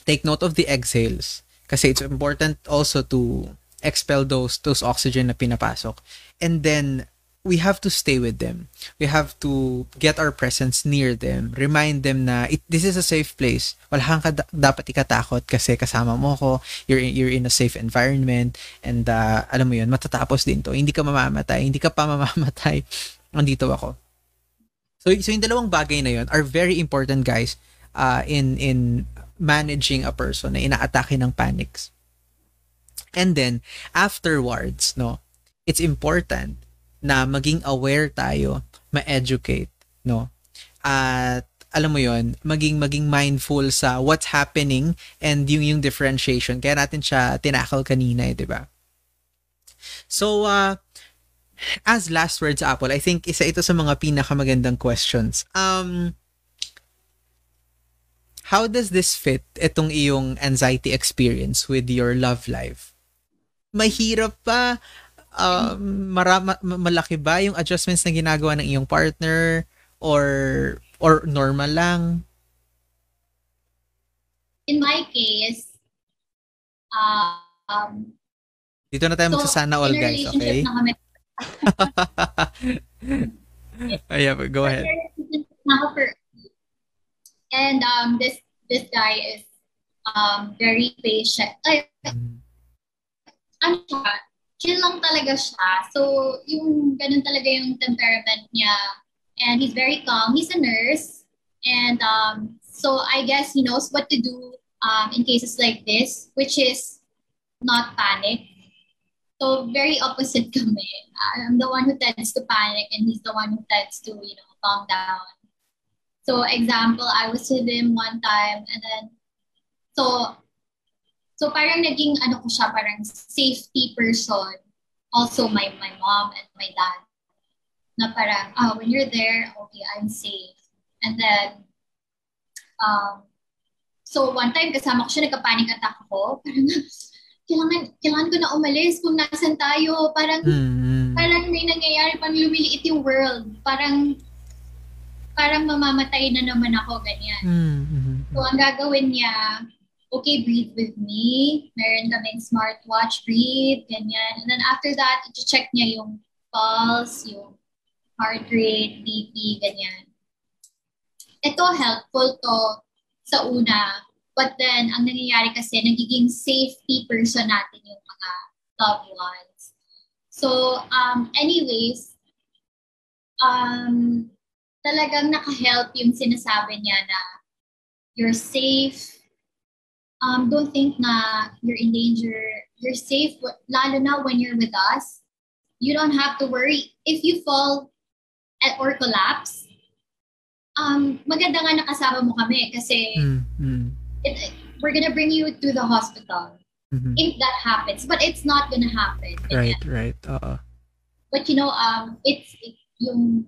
take note of the exhales kasi it's important also to expel those those oxygen na pinapasok. And then we have to stay with them. We have to get our presence near them remind them na it, this is a safe place. Wala kang ka dapat ikatakot kasi kasama mo ko you're in, you're in a safe environment and uh, alam mo yun matatapos din to. Hindi ka mamamatay hindi ka pa mamamatay. Andito ako. So so yung dalawang bagay na yun are very important guys uh, in in managing a person na inaatake ng panics. And then, afterwards, no, it's important na maging aware tayo, ma-educate, no? At alam mo yon maging maging mindful sa what's happening and yung yung differentiation. Kaya natin siya tinakal kanina, eh, 'di ba? So, uh, as last words, Apple, I think isa ito sa mga pinakamagandang questions. Um, how does this fit itong iyong anxiety experience with your love life? Mahirap pa? Um, marama, malaki ba yung adjustments na ginagawa ng iyong partner? Or, or normal lang? In my case, uh, um, dito na tayo so, magsasana all guys, okay? Ayan, go ahead. And um, this this guy is um, very patient. Ay, ano siya, chill lang talaga siya. So, yung ganun talaga yung temperament niya. And he's very calm. He's a nurse. And um, so, I guess he knows what to do um, in cases like this, which is not panic. So, very opposite kami. I'm the one who tends to panic and he's the one who tends to, you know, calm down. So example, I was with him one time and then so so parang naging ano ko siya parang safety person. Also my my mom and my dad. Na parang ah when you're there, okay, I'm safe. And then um so one time kasama ko siya nagka-panic attack ako. Parang kailangan kailangan ko na umalis kung nasan tayo. Parang Mm. parang may nangyayari, parang lumiliit yung world. Parang, parang mamamatay na naman ako, ganyan. Mm, mm, So, ang gagawin niya, okay, breathe with me. Meron kaming smartwatch, breathe, ganyan. And then after that, i-check niya yung pulse, yung heart rate, BP, ganyan. Ito, helpful to sa una. But then, ang nangyayari kasi, nagiging safety person natin yung mga loved ones. So, um, anyways, um, talagang naka-help yung sinasabi niya na you're safe. Um, don't think na you're in danger. You're safe, lalo na when you're with us. You don't have to worry. If you fall at, or collapse, um, maganda nga nakasama mo kami kasi mm, mm, it, Mm-hmm. we're gonna bring you to the hospital mhm. if that happens. But it's not gonna happen. Right, right. Oo. But you know, um, it's it, yung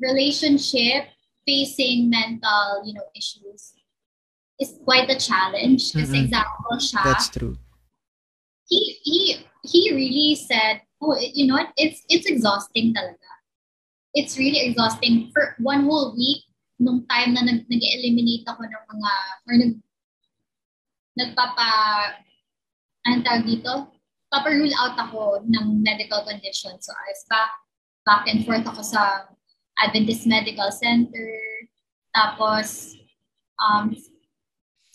relationship facing mental, you know, issues is quite a challenge. Kasi Mhm. example siya, That's true. he he he really said, "Oh, you know what? It's it's exhausting talaga. It's really exhausting for one whole week. Nung time na nag nag-eliminate ako ng mga or nag nagpapa anong tawag dito? Papa-rule out ako ng medical condition. So I was back back and forth ako sa Adventist Medical Center. Tapos um,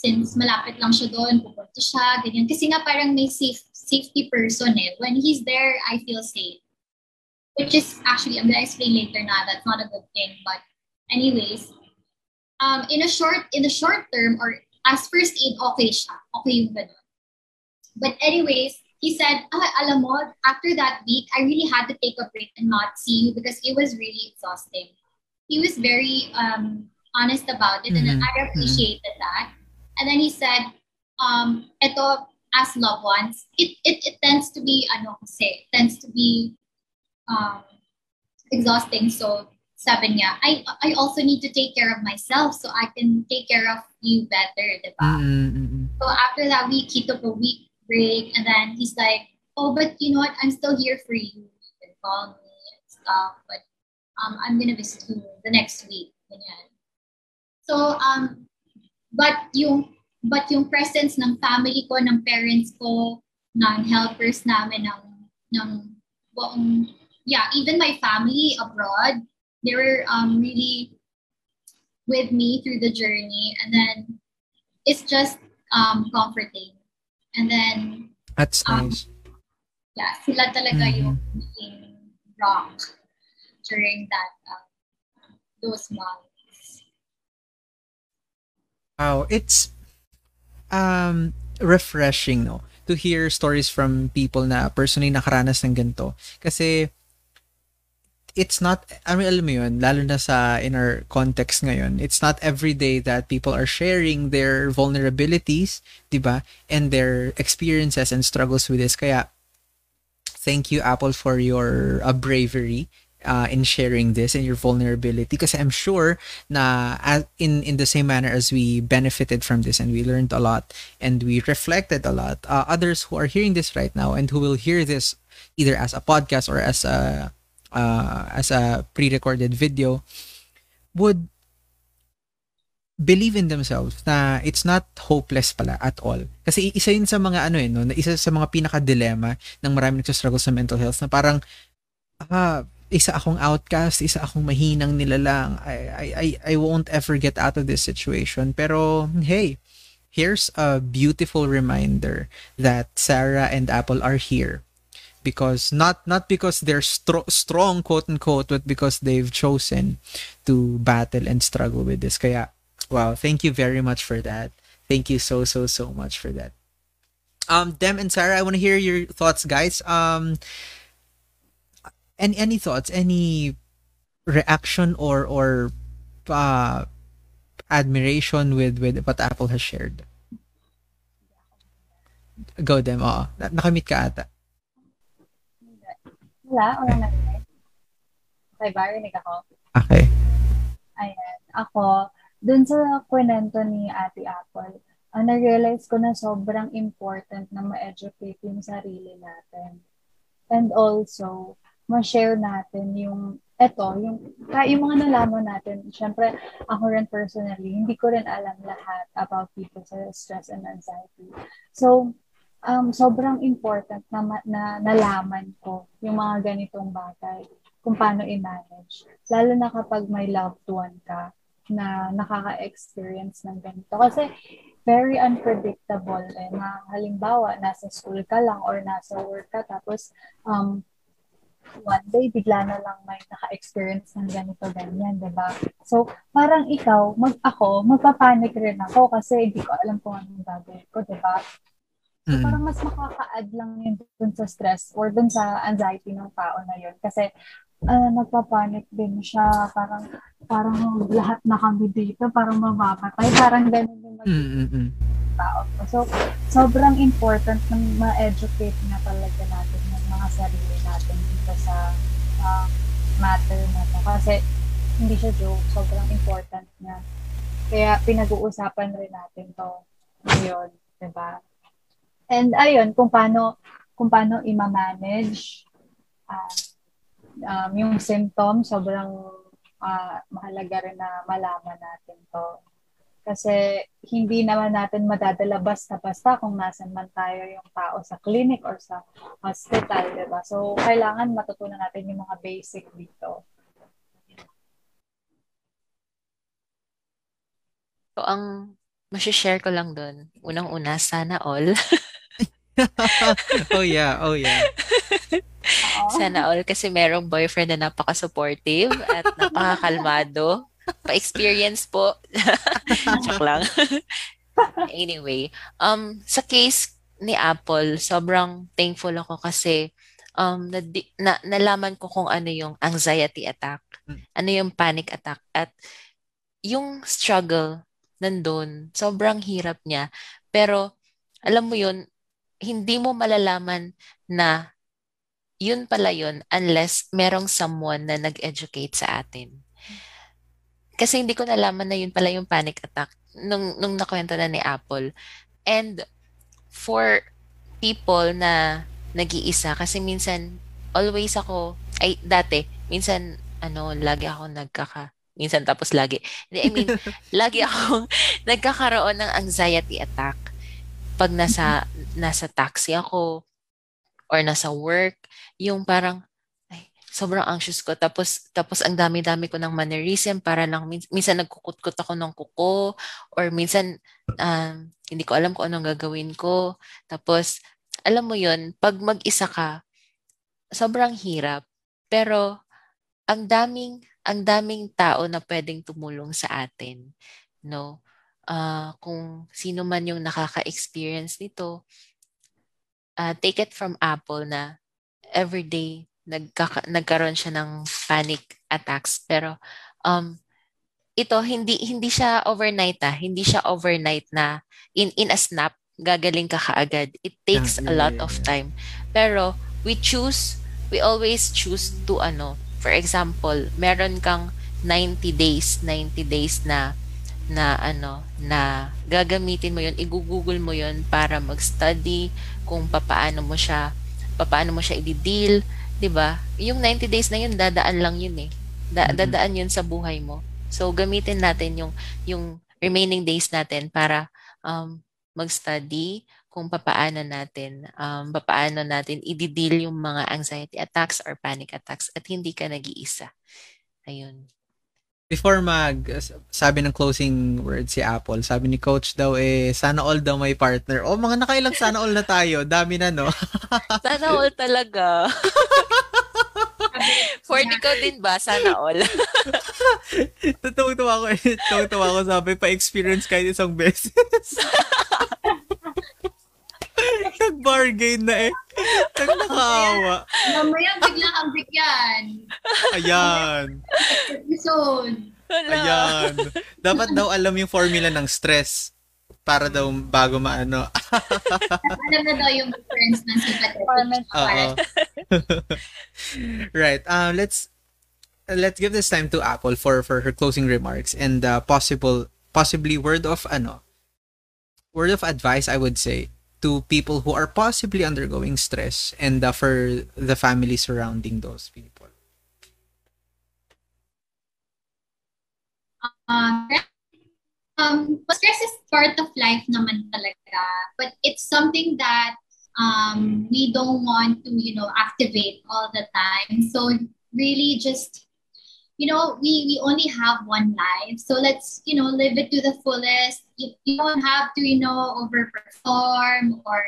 since malapit lang siya doon, pupunta siya, ganyan. Kasi nga parang may safe, safety person eh. When he's there, I feel safe. Which is actually, I'm gonna explain later na, that's not a good thing. But anyways, um, in a short, in the short term, or as first aid, okay siya. Okay yung ganun. But anyways, he said, ah, alam mo, after that week, I really had to take a break and not see you because it was really exhausting. He was very um, honest about it, Mhm. and I appreciated that. And then he said, um, ito, as loved ones, it, it, it tends to be, ano kasi, it tends to be um, exhausting. So, sabi niya, I, I also need to take care of myself so I can take care of you better, di ba? Mm, mm, mm. So after that week, he took a week break, and then he's like, "Oh, but you know what? I'm still here for you. You can call me and stuff, but um, I'm gonna visit you the next week." Ganyan. So um, but yung but yung presence ng family ko, ng parents ko, ng helpers namin, ng ng buong yeah, even my family abroad, they were um really with me through the journey, and then it's just um, comforting. And then, That's Um, nice. yeah, sila talaga Mhm. yung naging rock during that, uh, those months. Wow, it's um refreshing no to hear stories from people na personally nakaranas ng ganito kasi it's not I mean alam mo yun lalo na sa in our context ngayon it's not every day that people are sharing their vulnerabilities 'di and their experiences and struggles with this. Kaya thank you Apple for your uh, bravery uh, in sharing this and your vulnerability. Because I'm sure na in in the same manner as we benefited from this and we learned a lot and we reflected a lot uh, others who are hearing this right now and who will hear this either as a podcast or as a uh, as a pre-recorded video would believe in themselves na it's not hopeless pala at all. Kasi isa yun sa mga ano eh, no, isa sa mga pinaka-dilemma ng marami nagsastruggle sa mental health na parang ah, isa akong outcast, isa akong mahinang nilalang. I, I, I, I won't ever get out of this situation. Pero, hey, here's a beautiful reminder that Sarah and Apple are here. Because not not because they're stro- strong quote unquote, but because they've chosen to battle and struggle with this. Kaya, wow, thank you very much for that. Thank you so so so much for that. Um, Dem and Sarah, I want to hear your thoughts, guys. Um, any any thoughts any reaction or or uh admiration with with what Apple has shared? Go oo. Na- nakamit ka ata. Wala, wala na rin. Okay, ba? Rinig ako. Okay. Ayan. Ako, dun sa kwento ni Ate Apple, uh, na-realize ko na sobrang important na ma-educate yung sarili natin. And also, ma-share natin yung eto, yung, kaya yung mga nalaman natin, syempre, ako rin personally, hindi ko rin alam lahat about people sa stress and anxiety. So, um, sobrang important na, na nalaman ko yung mga ganitong bagay, kung paano i-manage. Lalo na kapag may loved one ka na nakaka-experience ng ganito. Kasi, very unpredictable eh, na halimbawa, nasa school ka lang or nasa work ka, tapos um, one day, bigla na lang may naka-experience ng ganito, ganyan, di ba? So, parang ikaw, mag ako, magpapanik rin ako kasi hindi ko alam kung anong gagawin ko, di ba? So, Mm. parang mas makaka-add lang yun dun sa stress or dun sa anxiety ng tao na yun. Kasi, uh, nagpapanik din siya. Parang, parang lahat na kami dito, parang mamamatay. Parang ganun yung mag- Mm, mm, mm. tao. So, sobrang important na ma-educate na talaga natin yung mga sarili natin dito sa uh, matter na to. Kasi hindi siya joke, sobrang important niya. Kaya pinag-uusapan rin natin to ngayon, di ba? And ayun, kung paano kung paano i-manage uh, um, yung symptoms, sobrang uh, mahalaga rin na malaman natin to. Kasi hindi naman natin madadala basta-basta kung nasan man tayo yung tao sa clinic or sa hospital, di ba? So, kailangan matutunan natin yung mga basic dito. So, ang share ko lang doon, unang-una, sana all. oh yeah, oh yeah. Sana all kasi merong boyfriend na napaka-supportive at napakakalmado. Pa-experience po. Joke lang. anyway, um, sa case ni Apple, sobrang thankful ako kasi um, na, na, nalaman ko kung ano yung anxiety attack, Mm. ano yung panic attack, at yung struggle nandun, sobrang hirap niya. Pero, alam mo yun, hindi mo malalaman na yun pala yun unless merong someone na nag-educate sa atin. Kasi hindi ko nalaman na yun pala yung panic attack nung, nung nakwento na ni Apple. And for people na nag-iisa, kasi minsan, always ako, ay dati, minsan, ano, lagi ako nagkaka, minsan tapos lagi. I mean, lagi ako nagkakaroon ng anxiety attack pag nasa, nasa taxi ako or nasa work, yung parang, ay, sobrang anxious ko. Tapos, tapos ang dami-dami ko ng mannerism para min- minsan nagkukutkot ako ng kuko or minsan, um, hindi ko alam kung anong gagawin ko. Tapos, alam mo yun, pag mag-isa ka, sobrang hirap. Pero, ang daming, ang daming tao na pwedeng tumulong sa atin. No? Ah, kung sino man yung nakaka-experience nito, uh, take it from Apple na everyday nagkaka- nagkaroon siya ng panic attacks. Pero, um, ito, hindi, hindi siya overnight ah. Hindi siya overnight na in, in a snap, gagaling ka kaagad. It takes Yeah, a lot yeah, of time. Pero, we choose, we always choose to ano, for example, meron kang 90 days, 90 days na na ano, na gagamitin mo yun, igugugol mo yun para mag-study kung papaano mo siya, papaano mo siya i-deal, 'di ba? Yung 90 days na yun, dadaan lang yun eh. Da- Mhm. dadaan yun sa buhay mo. So gamitin natin yung yung remaining days natin para um mag-study kung papaano natin um papaano natin i-deal yung mga anxiety attacks or panic attacks at hindi ka nag-iisa. Ayun. Before mag, sabi ng closing word si Apple, sabi ni coach daw eh, sana all daw may partner. O mga nakailang sana all na tayo. Dami na, no? Sana all talaga. For ikaw din ba? Sana all. Tutuwa ko. Tutuwa ko sabi pa experience kahit isang beses. Nag-bargain na eh. Nagnakaawa. Mamaya biglang ang bigyan. Ayan. Episode. Ayan. Dapat daw alam yung formula ng stress para daw bago maano. Alam na daw yung difference ng sympathetic. Oo. right. Uh, let's let's give this time to Apple for for her closing remarks and uh, possible possibly word of ano word of advice I would say to people who are possibly undergoing stress and uh, for the family surrounding those people. Um, um, stress is part of life naman talaga. But it's something that um, we don't want to, you know, activate all the time. So really just, you know, we, we only have one life. So let's, you know, live it to the fullest. You, you don't have to, you know, overperform or,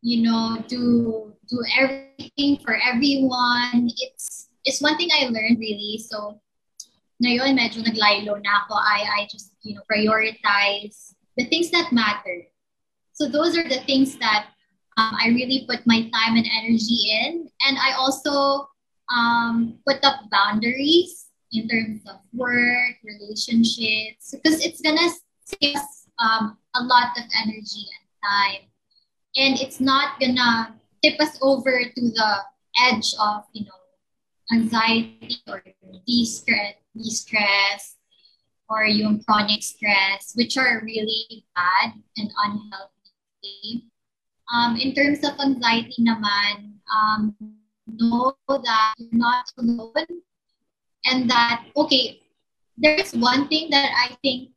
you know, do do everything for everyone. It's it's one thing I learned really. So ngayon medyo naglaylo na ako. I, I just, you know, prioritize the things that matter. So those are the things that um, I really put my time and energy in. And I also um, put up boundaries in terms of work, relationships, because it's gonna save us um, a lot of energy and time. And it's not gonna tip us over to the edge of, you know, anxiety or de-stress stress or yung chronic stress, which are really bad and unhealthy. Um, in terms of anxiety naman, um, know that you're not alone and that, okay, there's one thing that I think,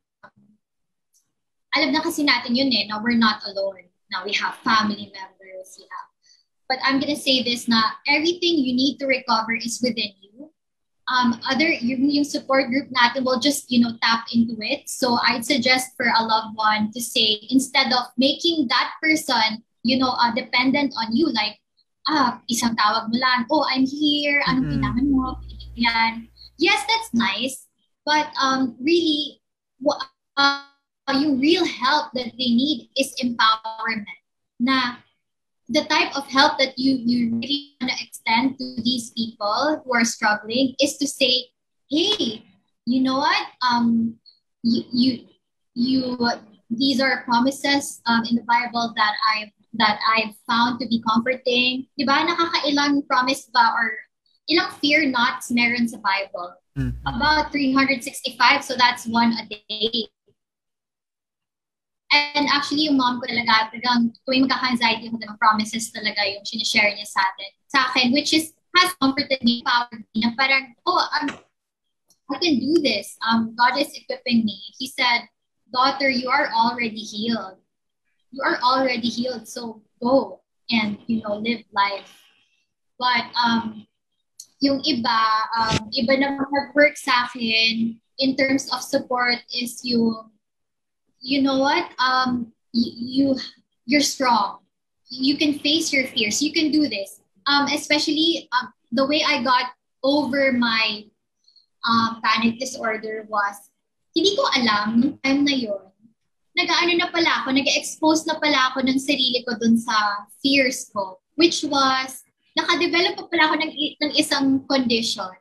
alam na kasi natin yun eh, now we're not alone. Now we have family members, have, but I'm gonna say this na everything you need to recover is within you um, other yung, yung support group natin will just you know tap into it so i'd suggest for a loved one to say instead of making that person you know uh, dependent on you like ah isang tawag mo lang oh i'm here anong mm-hmm. kailangan mo yan yes that's nice but um really what uh, yung real help that they need is empowerment na the type of help that you you really want to extend to these people who are struggling is to say, hey, you know what? Um, you you you these are promises um, in the Bible that I that I've found to be comforting. Di ba? Nakakailang promise ba or ilang fear nots meron sa Bible? Mm-hmm. About 365, so that's one a day. And actually, yung mom ko talaga, talagang tuwing magkaka-anxiety ako, talagang promises talaga yung sinishare niya sa atin, sa akin, which is, has comforted me, empowered me, na parang, oh, um, I can do this. Um, God is equipping me. He said, daughter, you are already healed. You are already healed, so go and, you know, live life. But, um, yung iba, um, iba na mag-work sa akin in terms of support is you you know what? Um, you, you're strong. You can face your fears. You can do this. Um, especially um, the way I got over my um, panic disorder was, hindi ko alam time na yon nag-ano na pala ako, nag-expose na pala ako ng sarili ko dun sa fears ko, which was, nakadevelop pa pala ako ng, ng isang condition.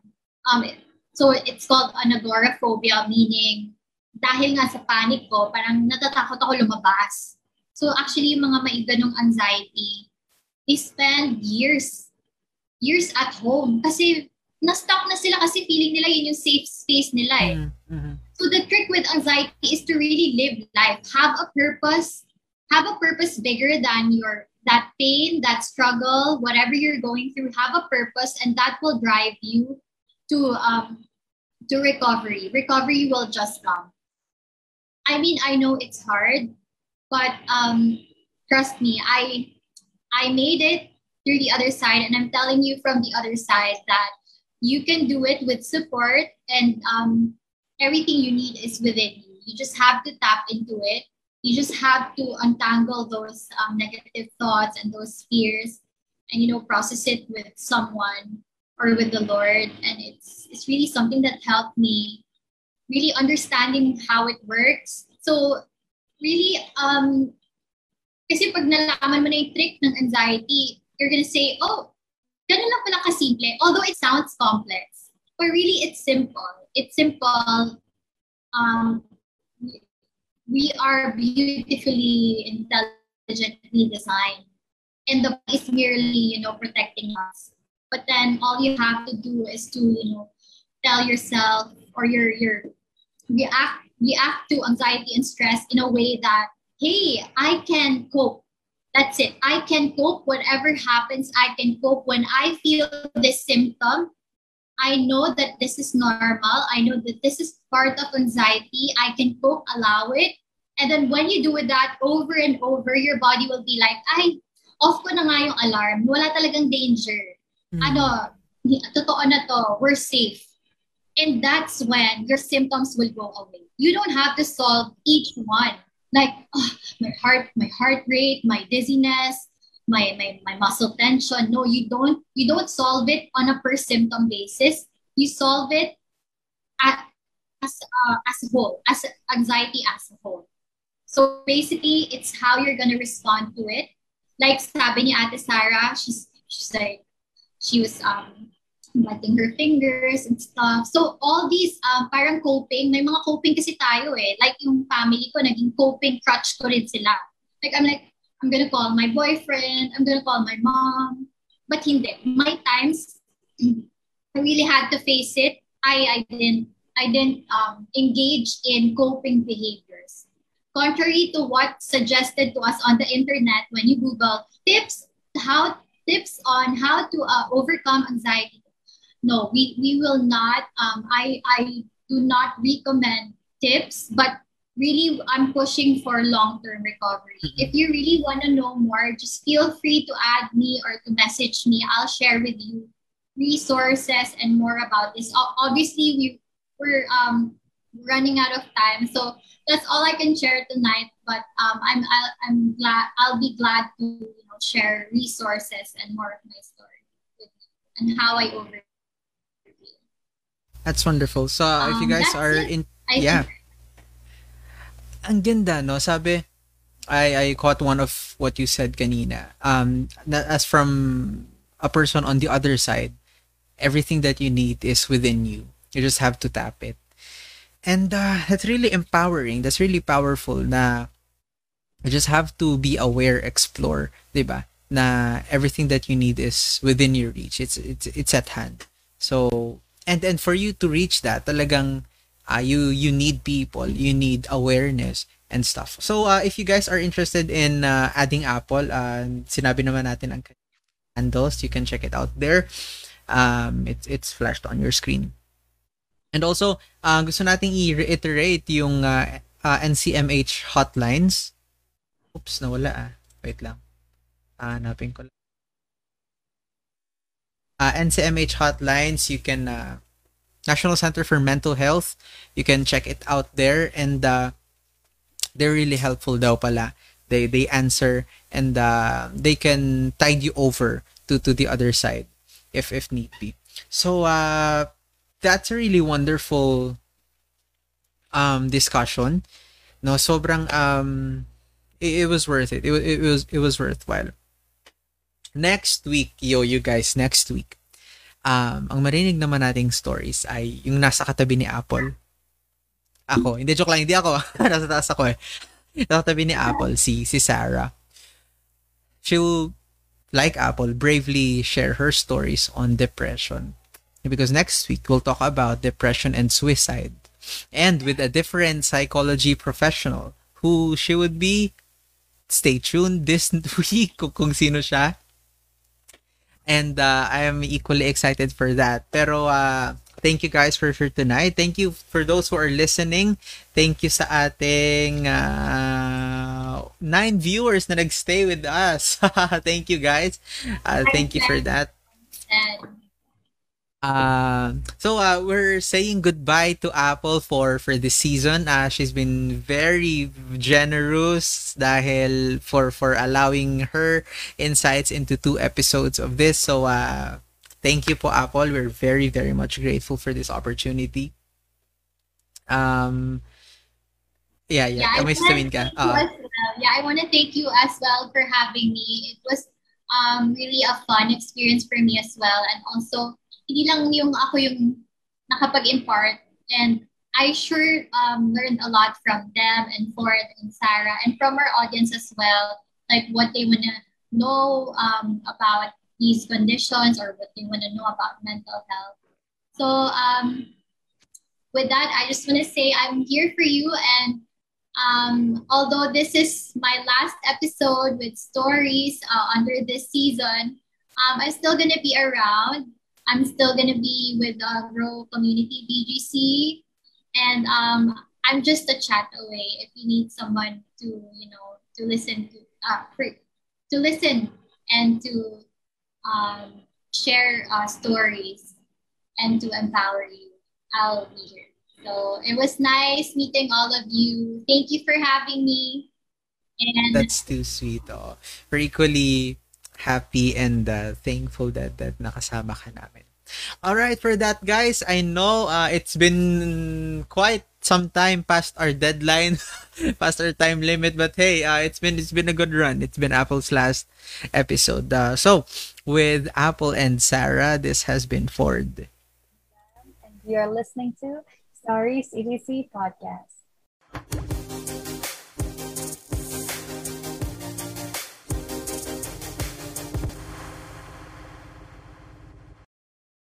Um, so it's called anagoraphobia, meaning dahil nga sa panic ko, parang natatakot ako lumabas. So actually, yung mga may ganong anxiety, they spend years, years at home. Kasi na-stuck na sila kasi feeling nila yun yung safe space nila eh. Mm-hmm. So the trick with anxiety is to really live life. Have a purpose. Have a purpose bigger than your that pain, that struggle, whatever you're going through. Have a purpose, and that will drive you to um to recovery. Recovery will just come. I mean, I know it's hard, but um, trust me, I I made it through the other side, and I'm telling you from the other side that you can do it with support, and um, everything you need is within you. You just have to tap into it. You just have to untangle those um, negative thoughts and those fears, and you know, process it with someone or with the Lord. And it's it's really something that helped me really understanding how it works. So, really, um, kasi pag nalaman mo na yung trick ng anxiety, you're gonna say, oh, ganun lang pala kasimple. Although it sounds complex. but really it's simple. It's simple. Um, we are beautifully intelligently designed. And the is merely you know protecting us. But then all you have to do is to you know tell yourself or your your react react to anxiety and stress in a way that hey i can cope. That's it. I can cope. Whatever happens i can cope. When i feel this symptom i know that this is normal. I know that this is part of anxiety. I can cope allow it. And then when you do that over and over your body will be like i off ko na nga yung alarm. Wala talagang danger. Mm. ano totoo na to. We're safe. And that's when your symptoms will go away. You don't have to solve each one. Like oh, my heart, my heart rate, my dizziness, my, my my muscle tension. No, you don't. You don't solve it on a per symptom basis. You solve it at, as uh, as a whole, as anxiety as a whole. So basically, it's how you're gonna respond to it. Like sabi ni Ate Sarah, she's she's like she was um biting her fingers and stuff. So all these um, parang coping, may mga coping kasi tayo eh. Like yung family ko, naging coping crutch ko rin sila. Like I'm like, I'm gonna call my boyfriend, I'm gonna call my mom. But hindi. My times, I really had to face it. I, I didn't I didn't um, engage in coping behaviors. Contrary to what suggested to us on the internet when you Google tips how tips on how to uh, overcome anxiety no, we, we will not. Um, I, I do not recommend tips, but really I'm pushing for long-term recovery. Mm-hmm. If you really want to know more, just feel free to add me or to message me. I'll share with you resources and more about this. Obviously, we, we're um, running out of time, so that's all I can share tonight. But um, I'm I'll, I'm glad I'll be glad to you know share resources and more of my story with you and how I overcame That's wonderful. So, um, if you um, guys are it. in... I yeah. Think. Ang ganda, no? Sabi, I, I caught one of what you said kanina. Um, as from a person on the other side, everything that you need is within you. You just have to tap it. And uh, that's really empowering. That's really powerful na you just have to be aware, explore, 'di ba? Na everything that you need is within your reach. It's it's it's at hand. So and and for you to reach that talagang uh, you you need people you need awareness and stuff. So uh, if you guys are interested in uh, adding apple uh, sinabi naman natin ang handles you can check it out there. Um it's it's flashed on your screen. And also uh, gusto nating i-reiterate yung uh, uh, NCMH hotlines. Oops nawala ah. Wait lang. Uh, hanapin ko lang. Uh, NCMH hotlines. You can uh, National Center for Mental Health. You can check it out there, and uh, they're really helpful. Daw pala. They they answer and uh, they can tide you over to to the other side if if need be. So uh, that's a really wonderful um discussion. No, sobrang um it, it was worth it. It, it was it was worthwhile next week, yo, you guys, next week, um, ang marinig naman nating stories ay yung nasa katabi ni Apple. Ako, hindi joke lang, hindi ako. nasa taas ako eh. Nasa katabi ni Apple, si, si Sarah. She'll, like Apple, bravely share her stories on depression. Because next week, we'll talk about depression and suicide. And with a different psychology professional who she would be, stay tuned this week kung, kung sino siya and uh, I am equally excited for that. Pero uh, thank you guys for for tonight. Thank you for those who are listening. Thank you sa ating uh, nine viewers na nagstay with us. thank you guys. Uh, thank you for that. Uh, so uh, we're saying goodbye to Apple for for this season. Uh, she's been very generous dahil for for allowing her insights into two episodes of this. So uh, thank you po Apple. We're very very much grateful for this opportunity. Um, yeah, yeah. yeah I ka. Uh, yeah, I want to thank you as well for having me. It was um really a fun experience for me as well, and also hindi lang yung ako yung nakapag-impart. And I sure um, learned a lot from them and Ford and Sarah and from our audience as well, like what they want to know um, about these conditions or what they want to know about mental health. So um, with that, I just want to say I'm here for you. And um, although this is my last episode with stories uh, under this season, um, I'm still going to be around. I'm still going to be with the uh, Grow Community BGC. And um, I'm just a chat away if you need someone to, you know, to listen to, uh, for, to listen and to um, share uh, stories and to empower you. I'll be here. So it was nice meeting all of you. Thank you for having me. And That's too sweet. Oh. We're equally happy and uh, thankful that that nakasama ka namin. All right, for that guys, I know uh, it's been quite some time past our deadline, past our time limit, but hey, uh, it's been it's been a good run. It's been Apple's last episode. Uh, so, with Apple and Sarah, this has been Ford. And you're listening to Stories EDC podcast.